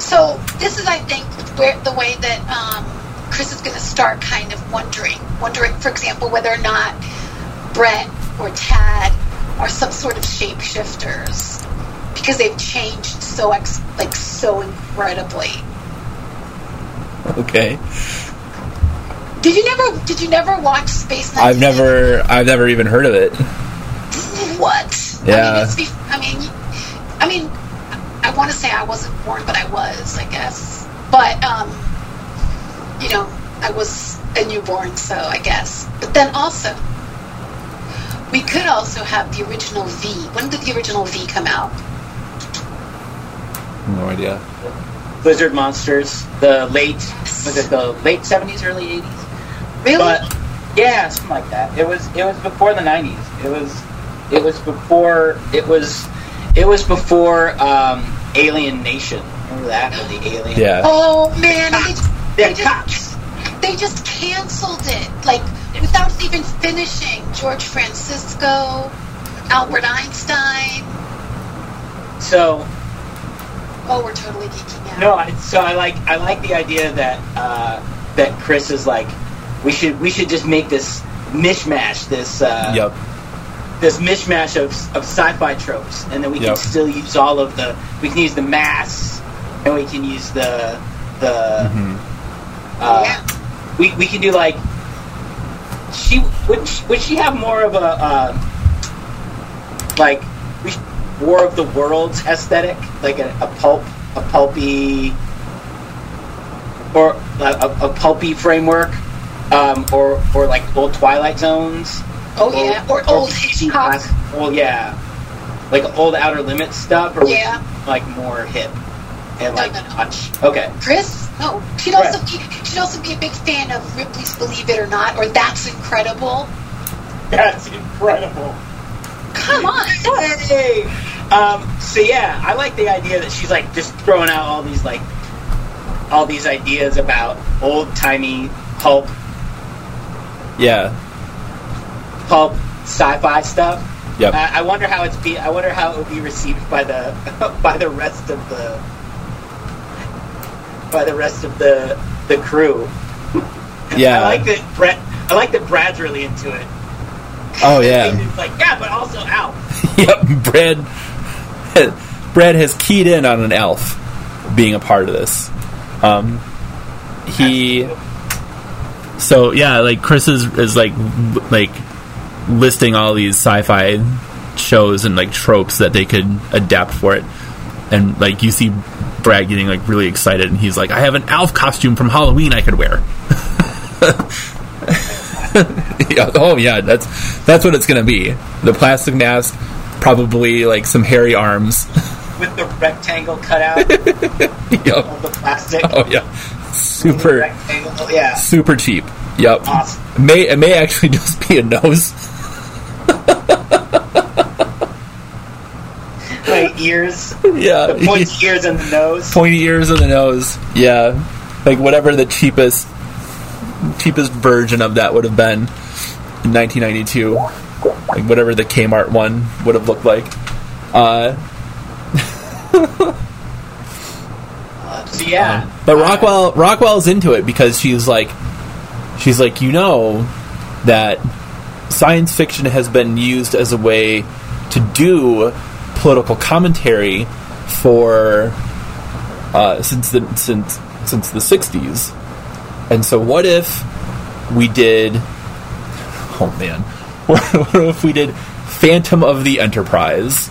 So this is, I think, where the way that um, Chris is going to start kind of wondering, wondering, for example, whether or not Brett or Tad are some sort of shapeshifters because they've changed so ex- like so incredibly. Okay, Did you never? Did you never watch Space? I've never I've never even heard of it. What? Yeah. I mean, it's I mean, I mean, I want to say I wasn't born, but I was, I guess. But um, you know, I was a newborn, so I guess. But then also, we could also have the original V. When did the original V come out? No idea. Blizzard Monsters. The late was it the late seventies, early eighties? Really? But yeah, something like that. It was it was before the nineties. It was it was before it was it was before um, Alien Nation. Remember that with the alien? Yeah. oh man, and they just, They're they just they just canceled it like without even finishing. George Francisco, Albert Einstein. So Oh, we're totally geeking out. no, I, so I like I like the idea that uh, that Chris is like we should we should just make this mishmash this uh, Yep. This mishmash of, of sci-fi tropes, and then we can still use all of the. We can use the mass, and we can use the the. Mm-hmm. Uh, Yeah. We we can do like. She would she, would she have more of a uh, like we War of the Worlds aesthetic, like a, a pulp a pulpy or a, a, a pulpy framework, um, or or like old Twilight Zones. Oh yeah, or old Hitchcock. Well, yeah, like old Outer Limits stuff, or Yeah. like more hip and like no, no. touch. Okay, Chris? No, she'd also be she'd also be a big fan of Ripley's Believe It or Not or That's Incredible. that's incredible. Come on, Hey, um, so yeah, I like the idea that she's like just throwing out all these like all these ideas about old timey pulp Yeah. Pulp sci-fi stuff. Yep. I, I wonder how it's be. I wonder how it will be received by the by the rest of the by the rest of the the crew. Yeah. I like that Brett. I like that Brad's really into it. Oh yeah. He's like, yeah, but also Al. yep. Brad. Brad has keyed in on an Alf being a part of this. Um, he. So yeah, like Chris is is like like listing all these sci-fi shows and like tropes that they could adapt for it, and like you see Brad getting like really excited, and he's like, "I have an Alf costume from Halloween I could wear." Yeah, oh yeah, that's that's what it's gonna be. The plastic mask, probably like some hairy arms. with the rectangle cut out of the plastic. Oh yeah, super rectangle. Yeah. super cheap. Yep. Awesome. It may it may actually just be a nose. Like ears, yeah. the pointy ears and the nose. pointy ears and the nose. Yeah, like whatever the cheapest cheapest version of that would have been in 1992. Like whatever the Kmart one would have looked like. Uh, So yeah, but Rockwell Rockwell's into it because she's like she's like you know that science fiction has been used as a way to do political commentary for uh, since the since since the 60s and so what if we did oh man what if we did phantom of the enterprise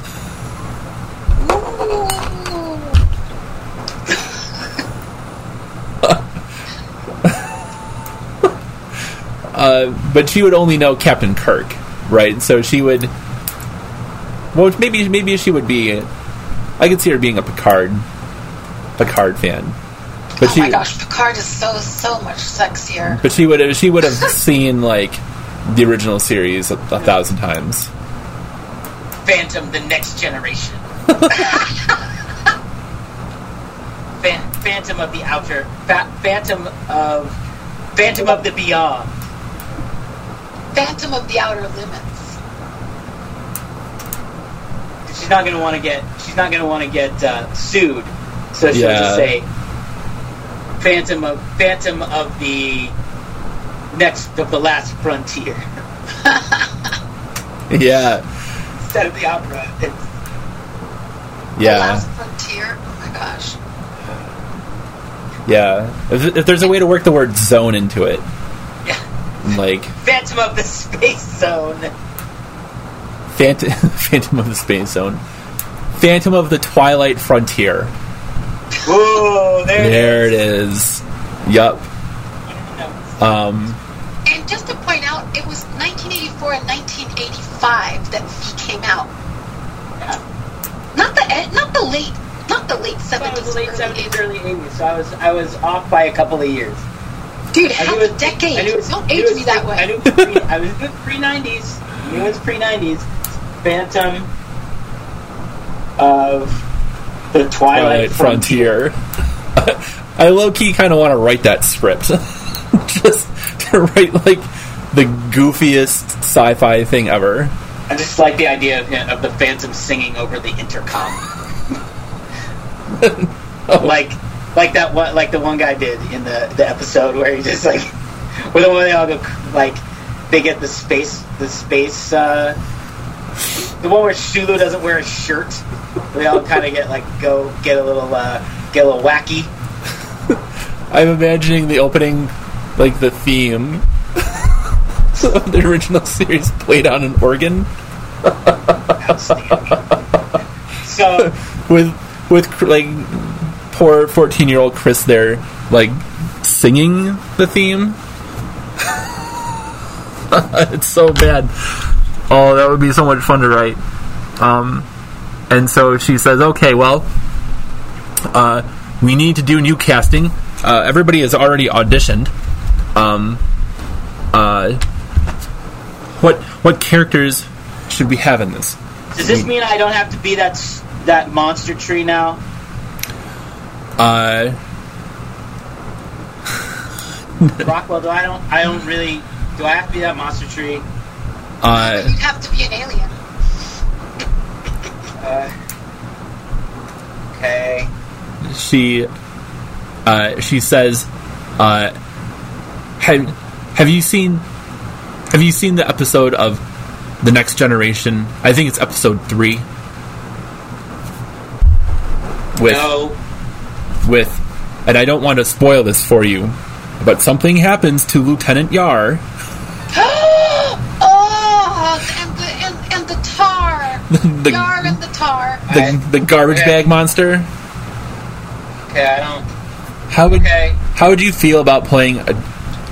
uh, but she would only know Captain Kirk, right? So she would. Well, maybe maybe she would be. I could see her being a Picard, Picard fan, but oh she my gosh, Picard is so so much sexier. but she would have she would have seen like the original series a, a thousand times. Phantom, the next generation. Phantom of the outer, Fa- Phantom of, Phantom of the beyond. Phantom of the Outer Limits. She's not gonna want to get, she's not gonna want to get uh, sued, so she'll Yeah. just say, Phantom of, Phantom of the next of the last frontier Yeah, instead of the opera. It's, The yeah, Last Frontier. Oh my gosh. yeah. If, if there's a way to work the word zone into it, yeah, like Phantom of the space zone. Phantom, Phantom of the Space Zone, Phantom of the Twilight Frontier. Whoa, there, There it it is. Yup. Um, And just to point out, it was 1984 and 1985 that V came out. Yeah. Not the e- not the late not the late I thought it 70s. late early seventies, 80s. early eighties. So I was I was off by a couple of years. Dude, I half knew a it- decade. I it was- Don't I age was me that way. I knew it was pre, I was pre nineties. It was pre nineties. Phantom of the Twilight, Twilight Frontier. Frontier. I low key kind of want to write that script. Just to write like the goofiest sci fi thing ever. I just like the idea of, him, of the Phantom singing over the intercom, like like that one like the one guy did in the the episode where he just like where the one they all go like they get the space the space uh the one where Sulu doesn't wear a shirt. They all kind of get like go get a little uh get a little wacky. I'm imagining the opening, like the theme of the original series played on an organ so with with like poor 14 year old Chris there, like singing the theme. it's so bad. Oh, that would be so much fun to write. Um, and so she says, "Okay, well, uh, we need to do new casting. Uh, everybody has already auditioned. Um, uh, what what characters should we have in this? does this mean I don't have to be that that monster tree now? Uh, Rockwell, do I don't I don't really do I have to be that monster tree? uh, You'd have to be an alien. Uh, okay. she uh, she says, uh, "Have have you seen have you seen the episode of the Next Generation? I think it's episode three with No. With, and I don't want to spoil this for you, but something happens to Lieutenant Yar, oh, and the and, and the tar. the Yar and the tar. the, the garbage Okay. bag monster. Okay, I don't. How would Okay. how would you feel about playing a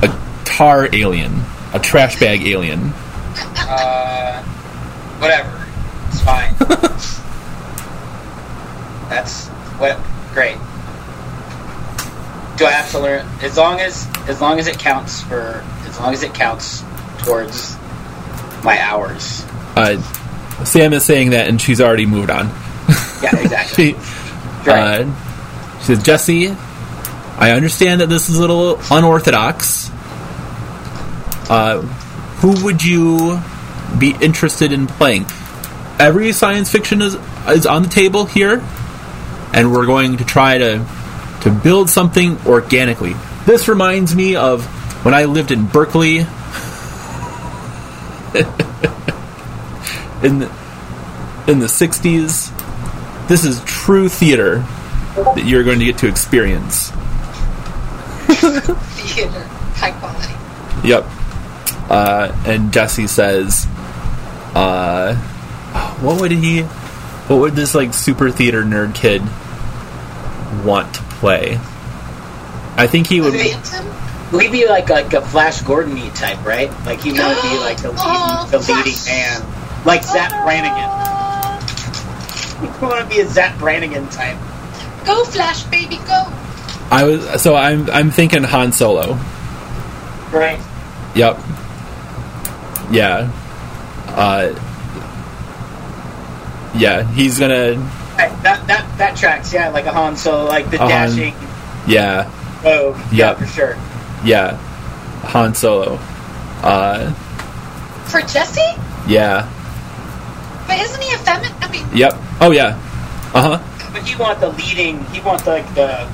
a tar alien, a trash bag alien?" Uh, whatever. It's fine. That's what. Great. Do I have to learn as long as as long as it counts for as long as it counts towards my hours. Uh, Sam is saying that, and she's already moved on. Yeah, exactly. She, Right. uh, she says, Jesse, I understand that this is a little unorthodox. Uh, who would you be interested in playing? Every science fiction is is on the table here, and we're going to try to to build something organically. This reminds me of when I lived in Berkeley. in the, in the 60s this is true theater that you're going to get to experience. Theater, high quality. Yep. Uh, and Jesse says, uh, what would he, what would this like super theater nerd kid want to play? I think he would. Phantom? We'd be like like a Flash Gordon type, right? Like he want to be like the, lead, Oh, the leading man, like Zapp Brannigan. You want to be a Zapp Brannigan type. Go, Flash, baby, go. I was so I'm I'm thinking Han Solo. Right. Yep. Yeah. Uh. Yeah, he's gonna. That, that that that tracks, yeah, like a Han Solo, like the A Han- dashing Yeah, rogue. Yeah, Yep. for sure. yeah. Han Solo. Uh. For Jesse? Yeah. But isn't he a feminine? I mean, Yep. Oh yeah. Uh huh. But he want the leading. He want like the.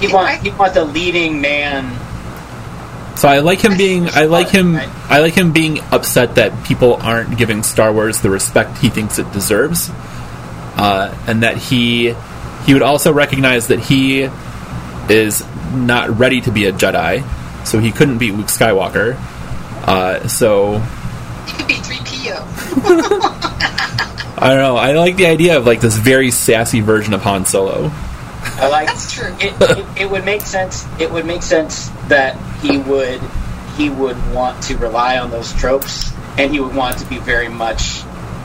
He Yeah, want I- he want the leading man. So I like him being. I like him. Right. I like him being upset that people aren't giving Star Wars the respect he thinks it deserves, uh, and that he he would also recognize that he is not ready to be a Jedi, so he couldn't be Luke Skywalker. Uh, so he could be 3PO. I don't know. I like the idea of like this very sassy version of Han Solo. I like. That's true. It, it, it would make sense. It would make sense that he would he would want to rely on those tropes, and he would want to be very much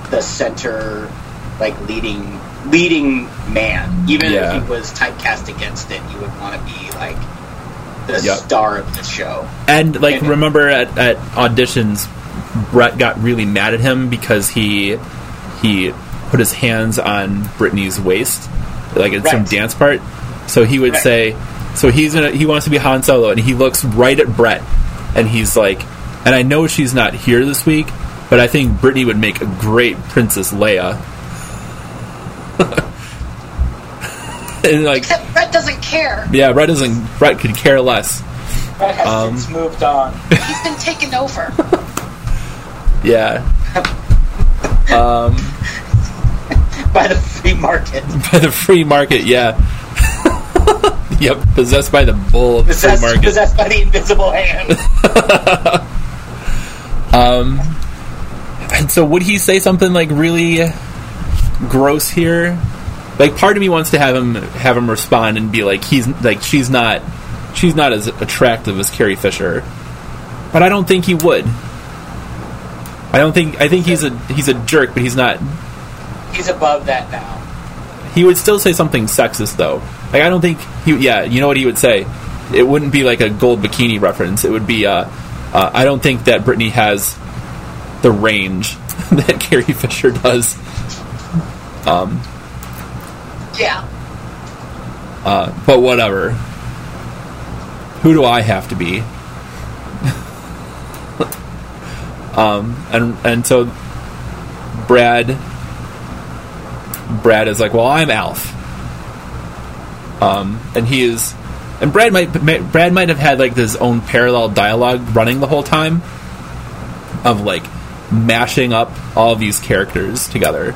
the center, like leading leading man. Even Yeah. if he was typecast against it, you would want to be like the Yep. star of the show. And like, And- remember at, at auditions, Brett got really mad at him because he he put his hands on Brittany's waist, like in some dance part. So he would Right. say, so he's gonna he wants to be Han Solo, and he looks right at Brett, and he's like, and I know she's not here this week, but I think Brittany would make a great Princess Leia. And like, Except Brett doesn't care. yeah, Brett doesn't. Brett could care less. Brett has Um, since moved on. He's been taken over. Yeah. Um, by the free market. by the free market, yeah. yep, possessed by the bull of the free Possessed, market. possessed by the invisible hand. Um, And so, would he say something like really gross here? Like, part of me wants to have him have him respond and be like, he's like, she's not, she's not as attractive as Carrie Fisher, but I don't think he would. I don't think. I think he's a he's a jerk, but he's not. He's above that now. He would still say something sexist though. Like I don't think he. Yeah, you know what he would say. It wouldn't be like a gold bikini reference. It would be. Uh, uh, I don't think that Brittany has the range that Carrie Fisher does. Um, Yeah. uh, but whatever. Who do I have to be? um, and and so Brad. Brad is like, well, I'm Alf. Um, and he is, and Brad might, Brad might have had like his own parallel dialogue running the whole time, of like mashing up all of these characters together,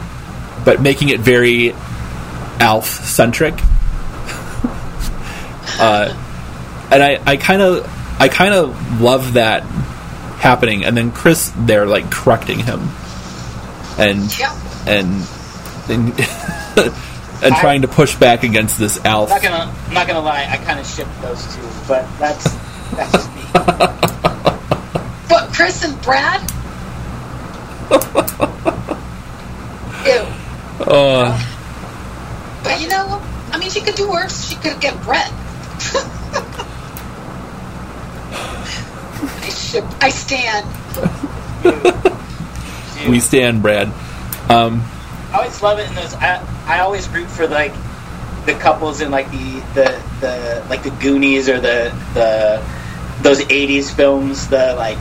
but making it very Alf centric. uh, and I, I kind of, I kind of love that happening, and then Chris there like correcting him, and Yeah. and and, and trying to push back against this Alf. I'm not gonna, I'm not gonna lie. I kind of ship those two, but that's that's just me. But Chris and Brad? Ew. Uh, But you know, I mean, she could do worse. She could get Brett. Starship. I stand. We stand, Brad. Um, I always love it in those. I, I always root for like the couples in like the the, the like the Goonies or the the those '80s films. The like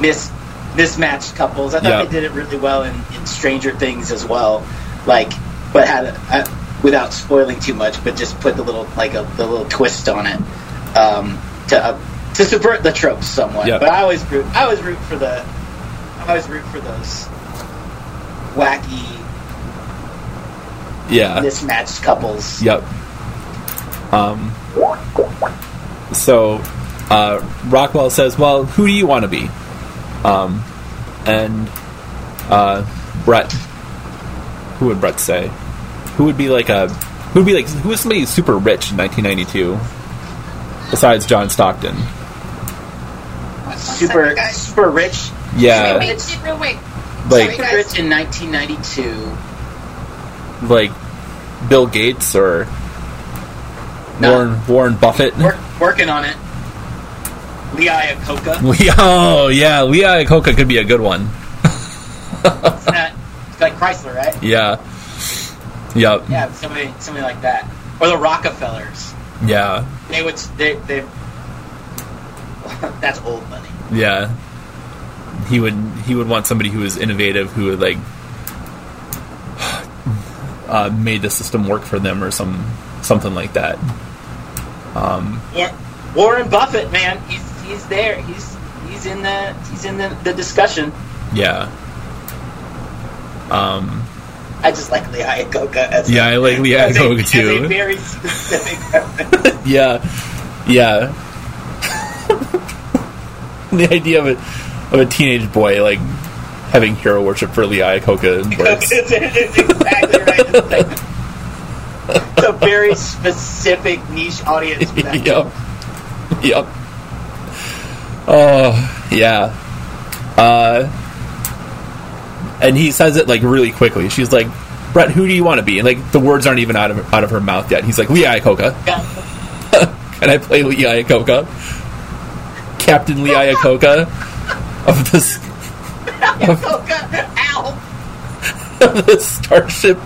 mis mismatched couples. I thought Yeah. they did it really well in, in Stranger Things as well. Like, but had a, a, without spoiling too much, but just put the little like a the little twist on it um, to uh, to subvert the tropes somewhat. Yeah. But I always root. I always root for the. I always root for those wacky yeah. mismatched couples. Yep. Um, so uh, Rockwell says, "Well, who do you want to be?" Um, and uh, Brett, who would Brett say? Who would be like a who would be like who was somebody super rich in 1992 besides John Stockton? Super, super rich. Yeah, Wait, wait, real wait. like Super rich in 1992. like Bill Gates or No. Warren Warren Buffett. Work, working on it. Lee Iacocca. We, oh yeah, Lee Iacocca could be a good one. Isn't that it's like Chrysler, right? Yeah. Yep. Yeah, somebody, somebody like that. Or the Rockefellers. Yeah. They would, they, they. That's old money. Yeah. He would he would want somebody who was innovative, who would like uh, made the system work for them or some something like that. Um, War- Warren Buffett, man, he's he's there. He's he's in the he's in the, the discussion. yeah. Um, I just like Lee Iacocca as yeah, I like Lee a, Iacocca a too. very specific. Yeah, yeah. the idea of a of a teenage boy like having hero worship for Lee Iacocca it's, it's exactly right. It's, like- it's a very specific niche audience. Yep. Yep. Oh, yeah. Uh, and he says it like really quickly. She's like, "Brett, who do you want to be?" And like the words aren't even out of out of her mouth yet. He's like, "Lee Iacocca." Can I play Lee Iacocca? Captain Lee Iacocca of this Iacocca, Al, of the starship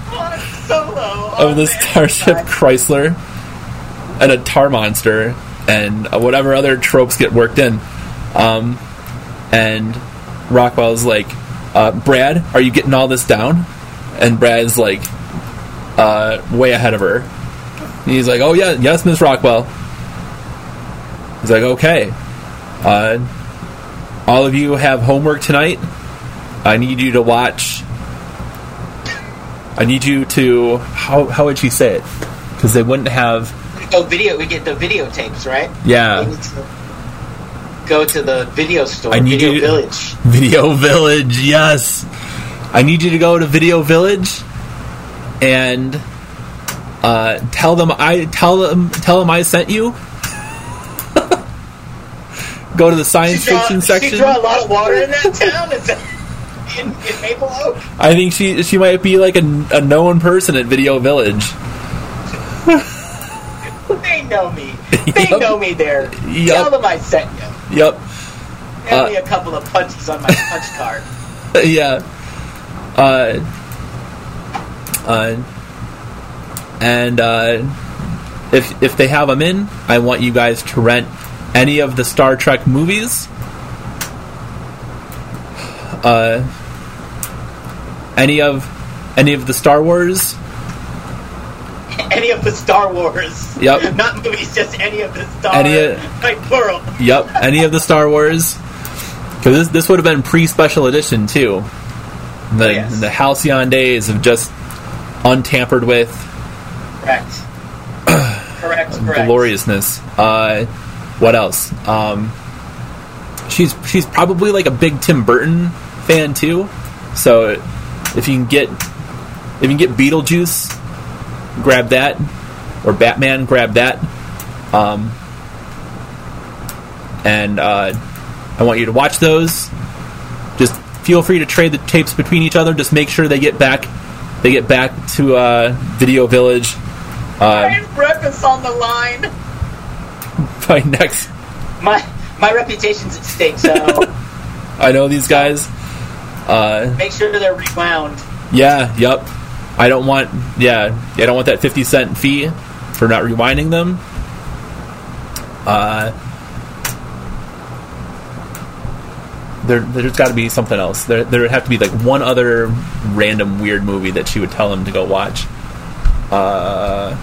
of the. Starship Chrysler and a tar monster and whatever other tropes get worked in. Um, and Rockwell's like, uh, Brad, are you getting all this down? And Brad's like, uh, way ahead of her. And he's like, oh yeah, yes, Miss Rockwell. He's like, okay. Uh, all of you have homework tonight. I need you to watch I need you to how how would she say it? Because they wouldn't have Oh, video. We get the videotapes, right? Yeah go to the video store, I need Video you to- Village. Video Village. Yes, I need you to go to Video Village and uh, tell them I tell them tell them I sent you. go to the science She draw, fiction she section. draw a lot of water in that town. Is that in, in Maple Oak? I think she she might be like a, a known person at Video Village. They know me. They Yep. know me there. Yep. Tell them I sent you. Yep. Hand Uh, me a couple of punches on my punch card. yeah. Uh, uh, and uh, if if they have them in, I want you guys to rent any of the Star Trek movies. Uh, any of any of the Star Wars. Any of the Star Wars. Yep. Not movies, just any of the Star Any, uh, like plural. Yep, any of the Star Wars. Because this this would have been pre special edition too. The yes. the halcyon days of just untampered with Correct. correct, correct. gloriousness. Uh, what else? Um, she's she's probably like a big Tim Burton fan too. So if you can get if you can get Beetlejuice, grab that, or Batman, grab that. Um, and uh, I want you to watch those. Just feel free to trade the tapes between each other. Just make sure they get back they get back to uh, Video Village. Uh, Brian Breakfast on the line. by next My my reputation's at stake, so I know these guys. Uh, make sure they're rewound. yeah, yep. I don't want, yeah, I don't want that fifty cent fee for not rewinding them. Uh, there, there's got to be something else. There, there would have to be like one other random weird movie that she would tell him to go watch. Uh,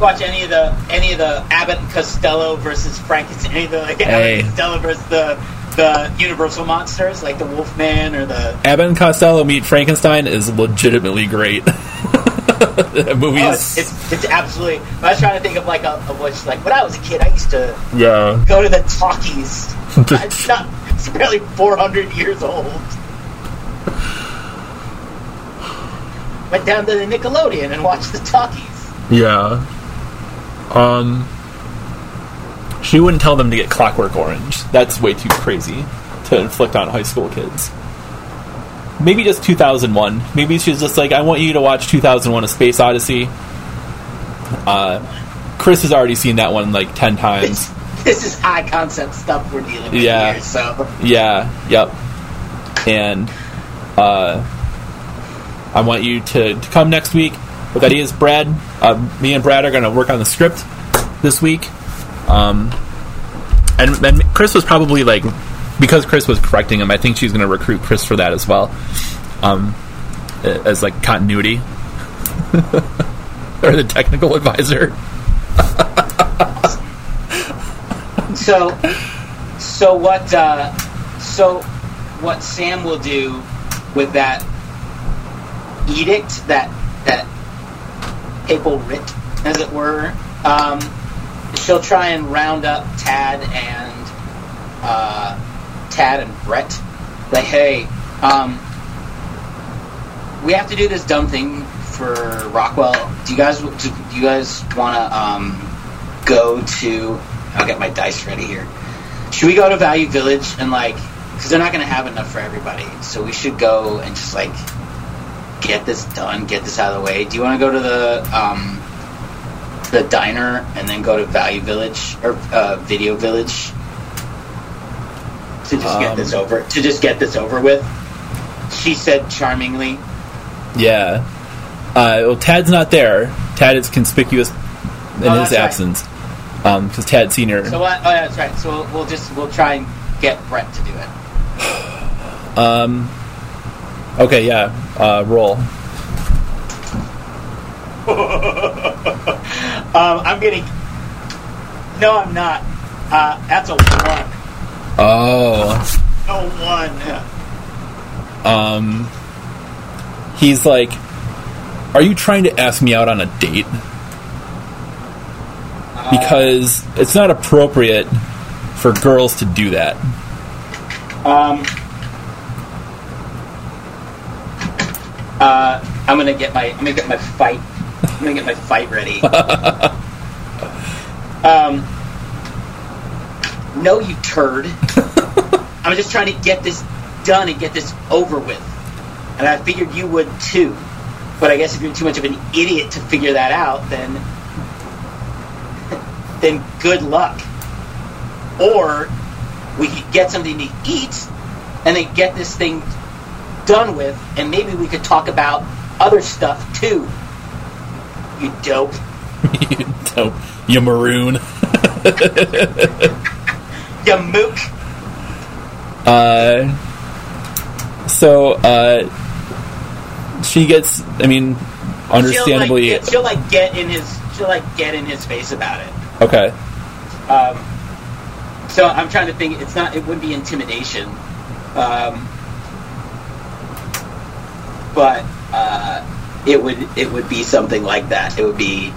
Watch any of the any of the Abbott and Costello versus Frankenstein, any of the like Hey. Abbott and Costello versus the the Universal monsters like the Wolfman or the Abbott and Costello meet Frankenstein is legitimately great. that movie oh, is, it's, it's it's absolutely. I was trying to think of like a, of which like when I was a kid, I used to yeah. go to the talkies. it's not. It's barely 400 years old. Went down to the Nickelodeon and watched the talkies. Yeah. Um. She wouldn't tell them to get Clockwork Orange. That's way too crazy to inflict on high school kids. Maybe just 2001. Maybe she's just like, I want you to watch 2001: A Space Odyssey. Uh, Chris has already seen that one like ten times. This, this is high concept stuff we're dealing with Yeah. here. So Yeah, yep. And uh, I want you to, to come next week with ideas. Brad, uh, me and Brad are going to work on the script this week. Um, and, and Chris was probably like, because Chris was correcting him, I think she's going to recruit Chris for that as well. Um, as like continuity. or the technical advisor. so so what uh, so what Sam will do with that edict that that papal writ, as it were. Um, she'll try and round up Tad and uh, Tad and Brett. Like, hey, um, we have to do this dumb thing for Rockwell. Do you guys do you guys want to um, go to? I'll get my dice ready here. Should we go to Value Village and like, because they're not going to have enough for everybody, so we should go and just like get this done, get this out of the way. Do you want to go to the um, the diner and then go to Value Village or uh, Video Village to just get Um, this over to just get this over with? She said charmingly. Yeah. Uh, well, Tad's not there. Tad is conspicuous in Oh, his that's right. absence. Because Tad Senior. So what? Oh, yeah, that's right. So we'll, we'll just we'll try and get Brett to do it. Um. Okay, yeah. Uh, roll. Um, I'm getting. No, I'm not. Uh, that's a one. Oh. A one. Um. He's like, "Are you trying to ask me out on a date?" Because it's not appropriate for girls to do that. Um. Uh, I'm gonna get my I'm gonna get my fight. I'm gonna get my fight ready. um. No, you turd. I'm just trying to get this done and get this over with. And I figured you would too. But I guess if you're too much of an idiot to figure that out, then then good luck. Or we could get something to eat and then get this thing done with, and maybe we could talk about other stuff too. You dope. you dope. You maroon. You mook. Uh, so uh, she gets. I mean, understandably, she'll like, get, she'll like get in his she'll like get in his face about it. okay. Um, so I'm trying to think. It's not. It wouldn't be intimidation, um, but uh, it would it would be something like that. It would be.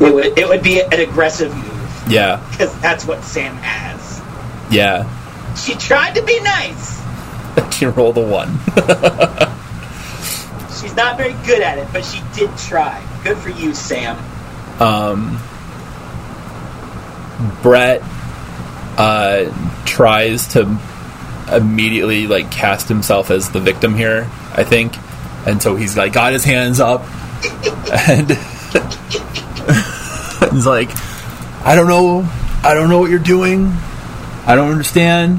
It would it would be an aggressive move Yeah, because that's what Sam has. yeah. She tried to be nice. She rolled a one. She's not very good at it, but she did try. Good for you, Sam. um, Brett uh, tries to immediately like cast himself as the victim here. I think, and so he's like got his hands up, and he's like, I don't know I don't know what you're doing. I don't understand.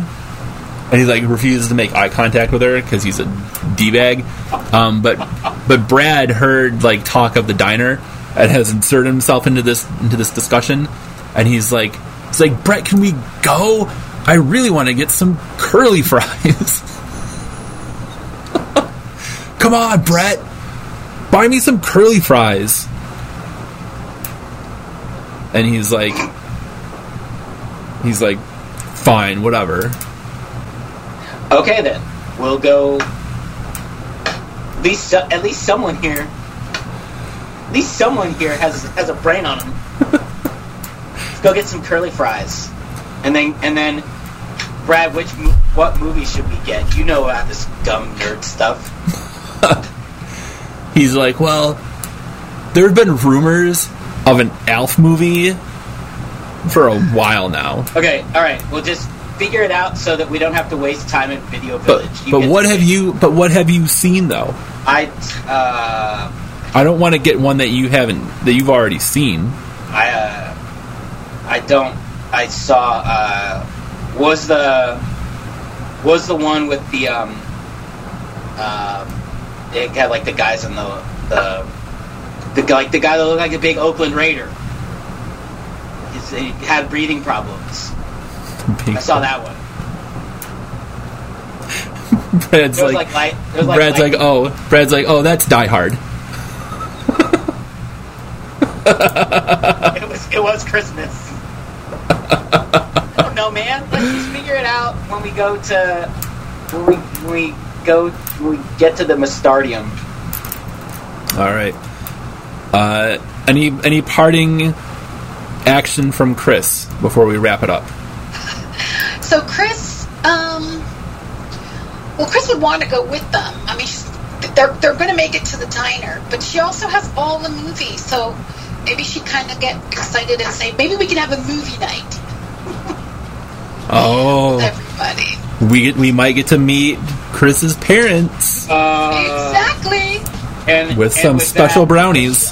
And he like refuses to make eye contact with her because he's a d bag. Um, but but Brad heard like talk of the diner and has inserted himself into this into this discussion, and he's like, he's like, Brett, can we go? I really want to get some curly fries. Come on, Brett, buy me some curly fries. And he's like, he's like, fine, whatever. Okay then, we'll go. At least, at least someone here. At least someone here has has a brain on him. Let's go get some curly fries, and then and then, Brad, which what movie should we get? You know about this dumb nerd stuff. He's like, well, there have been rumors of an Alf movie for a while now. Okay, all right, we'll just figure it out so that we don't have to waste time in Video But Village. You but what have you but what have you seen though? I uh, I don't want to get one that you haven't that you've already seen. I uh, I don't. I saw uh, was the was the one with the um um it had like the guys in the the the guy like the guy that looked like a big Oakland Raider. He's, he had breathing problems. I saw that one. Brad's like, like, light. Was like Brad's like, oh, Brad's like, oh, that's Die Hard. It was it was Christmas. I don't know, man. Let's just figure it out when we go to when we when we go we get to the Mustardium. All right. Uh, any any parting action from Chris before we wrap it up? So Chris, um, well, Chris would want to go with them. I mean, she's, they're they're going to make it to the diner, but she also has all the movies, so maybe she kind of get excited and say, maybe we can have a movie night Oh, everybody. we get, we might get to meet Chris's parents Uh, exactly. and with and some with special that- brownies.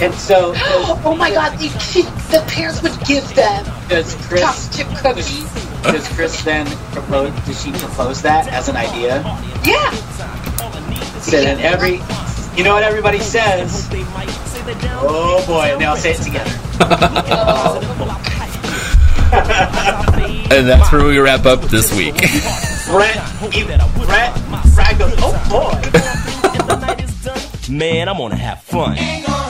And so, Oh my God! The, she, the parents would give them does Chris chip cookies. does Chris then propose? Does she propose that as an idea? Yeah. So then every, you know what everybody says? Oh boy, and they all say it together. And that's where we wrap up this week. Brett, you, Brett, Brad oh boy. Man, I'm gonna have fun. Ain't gonna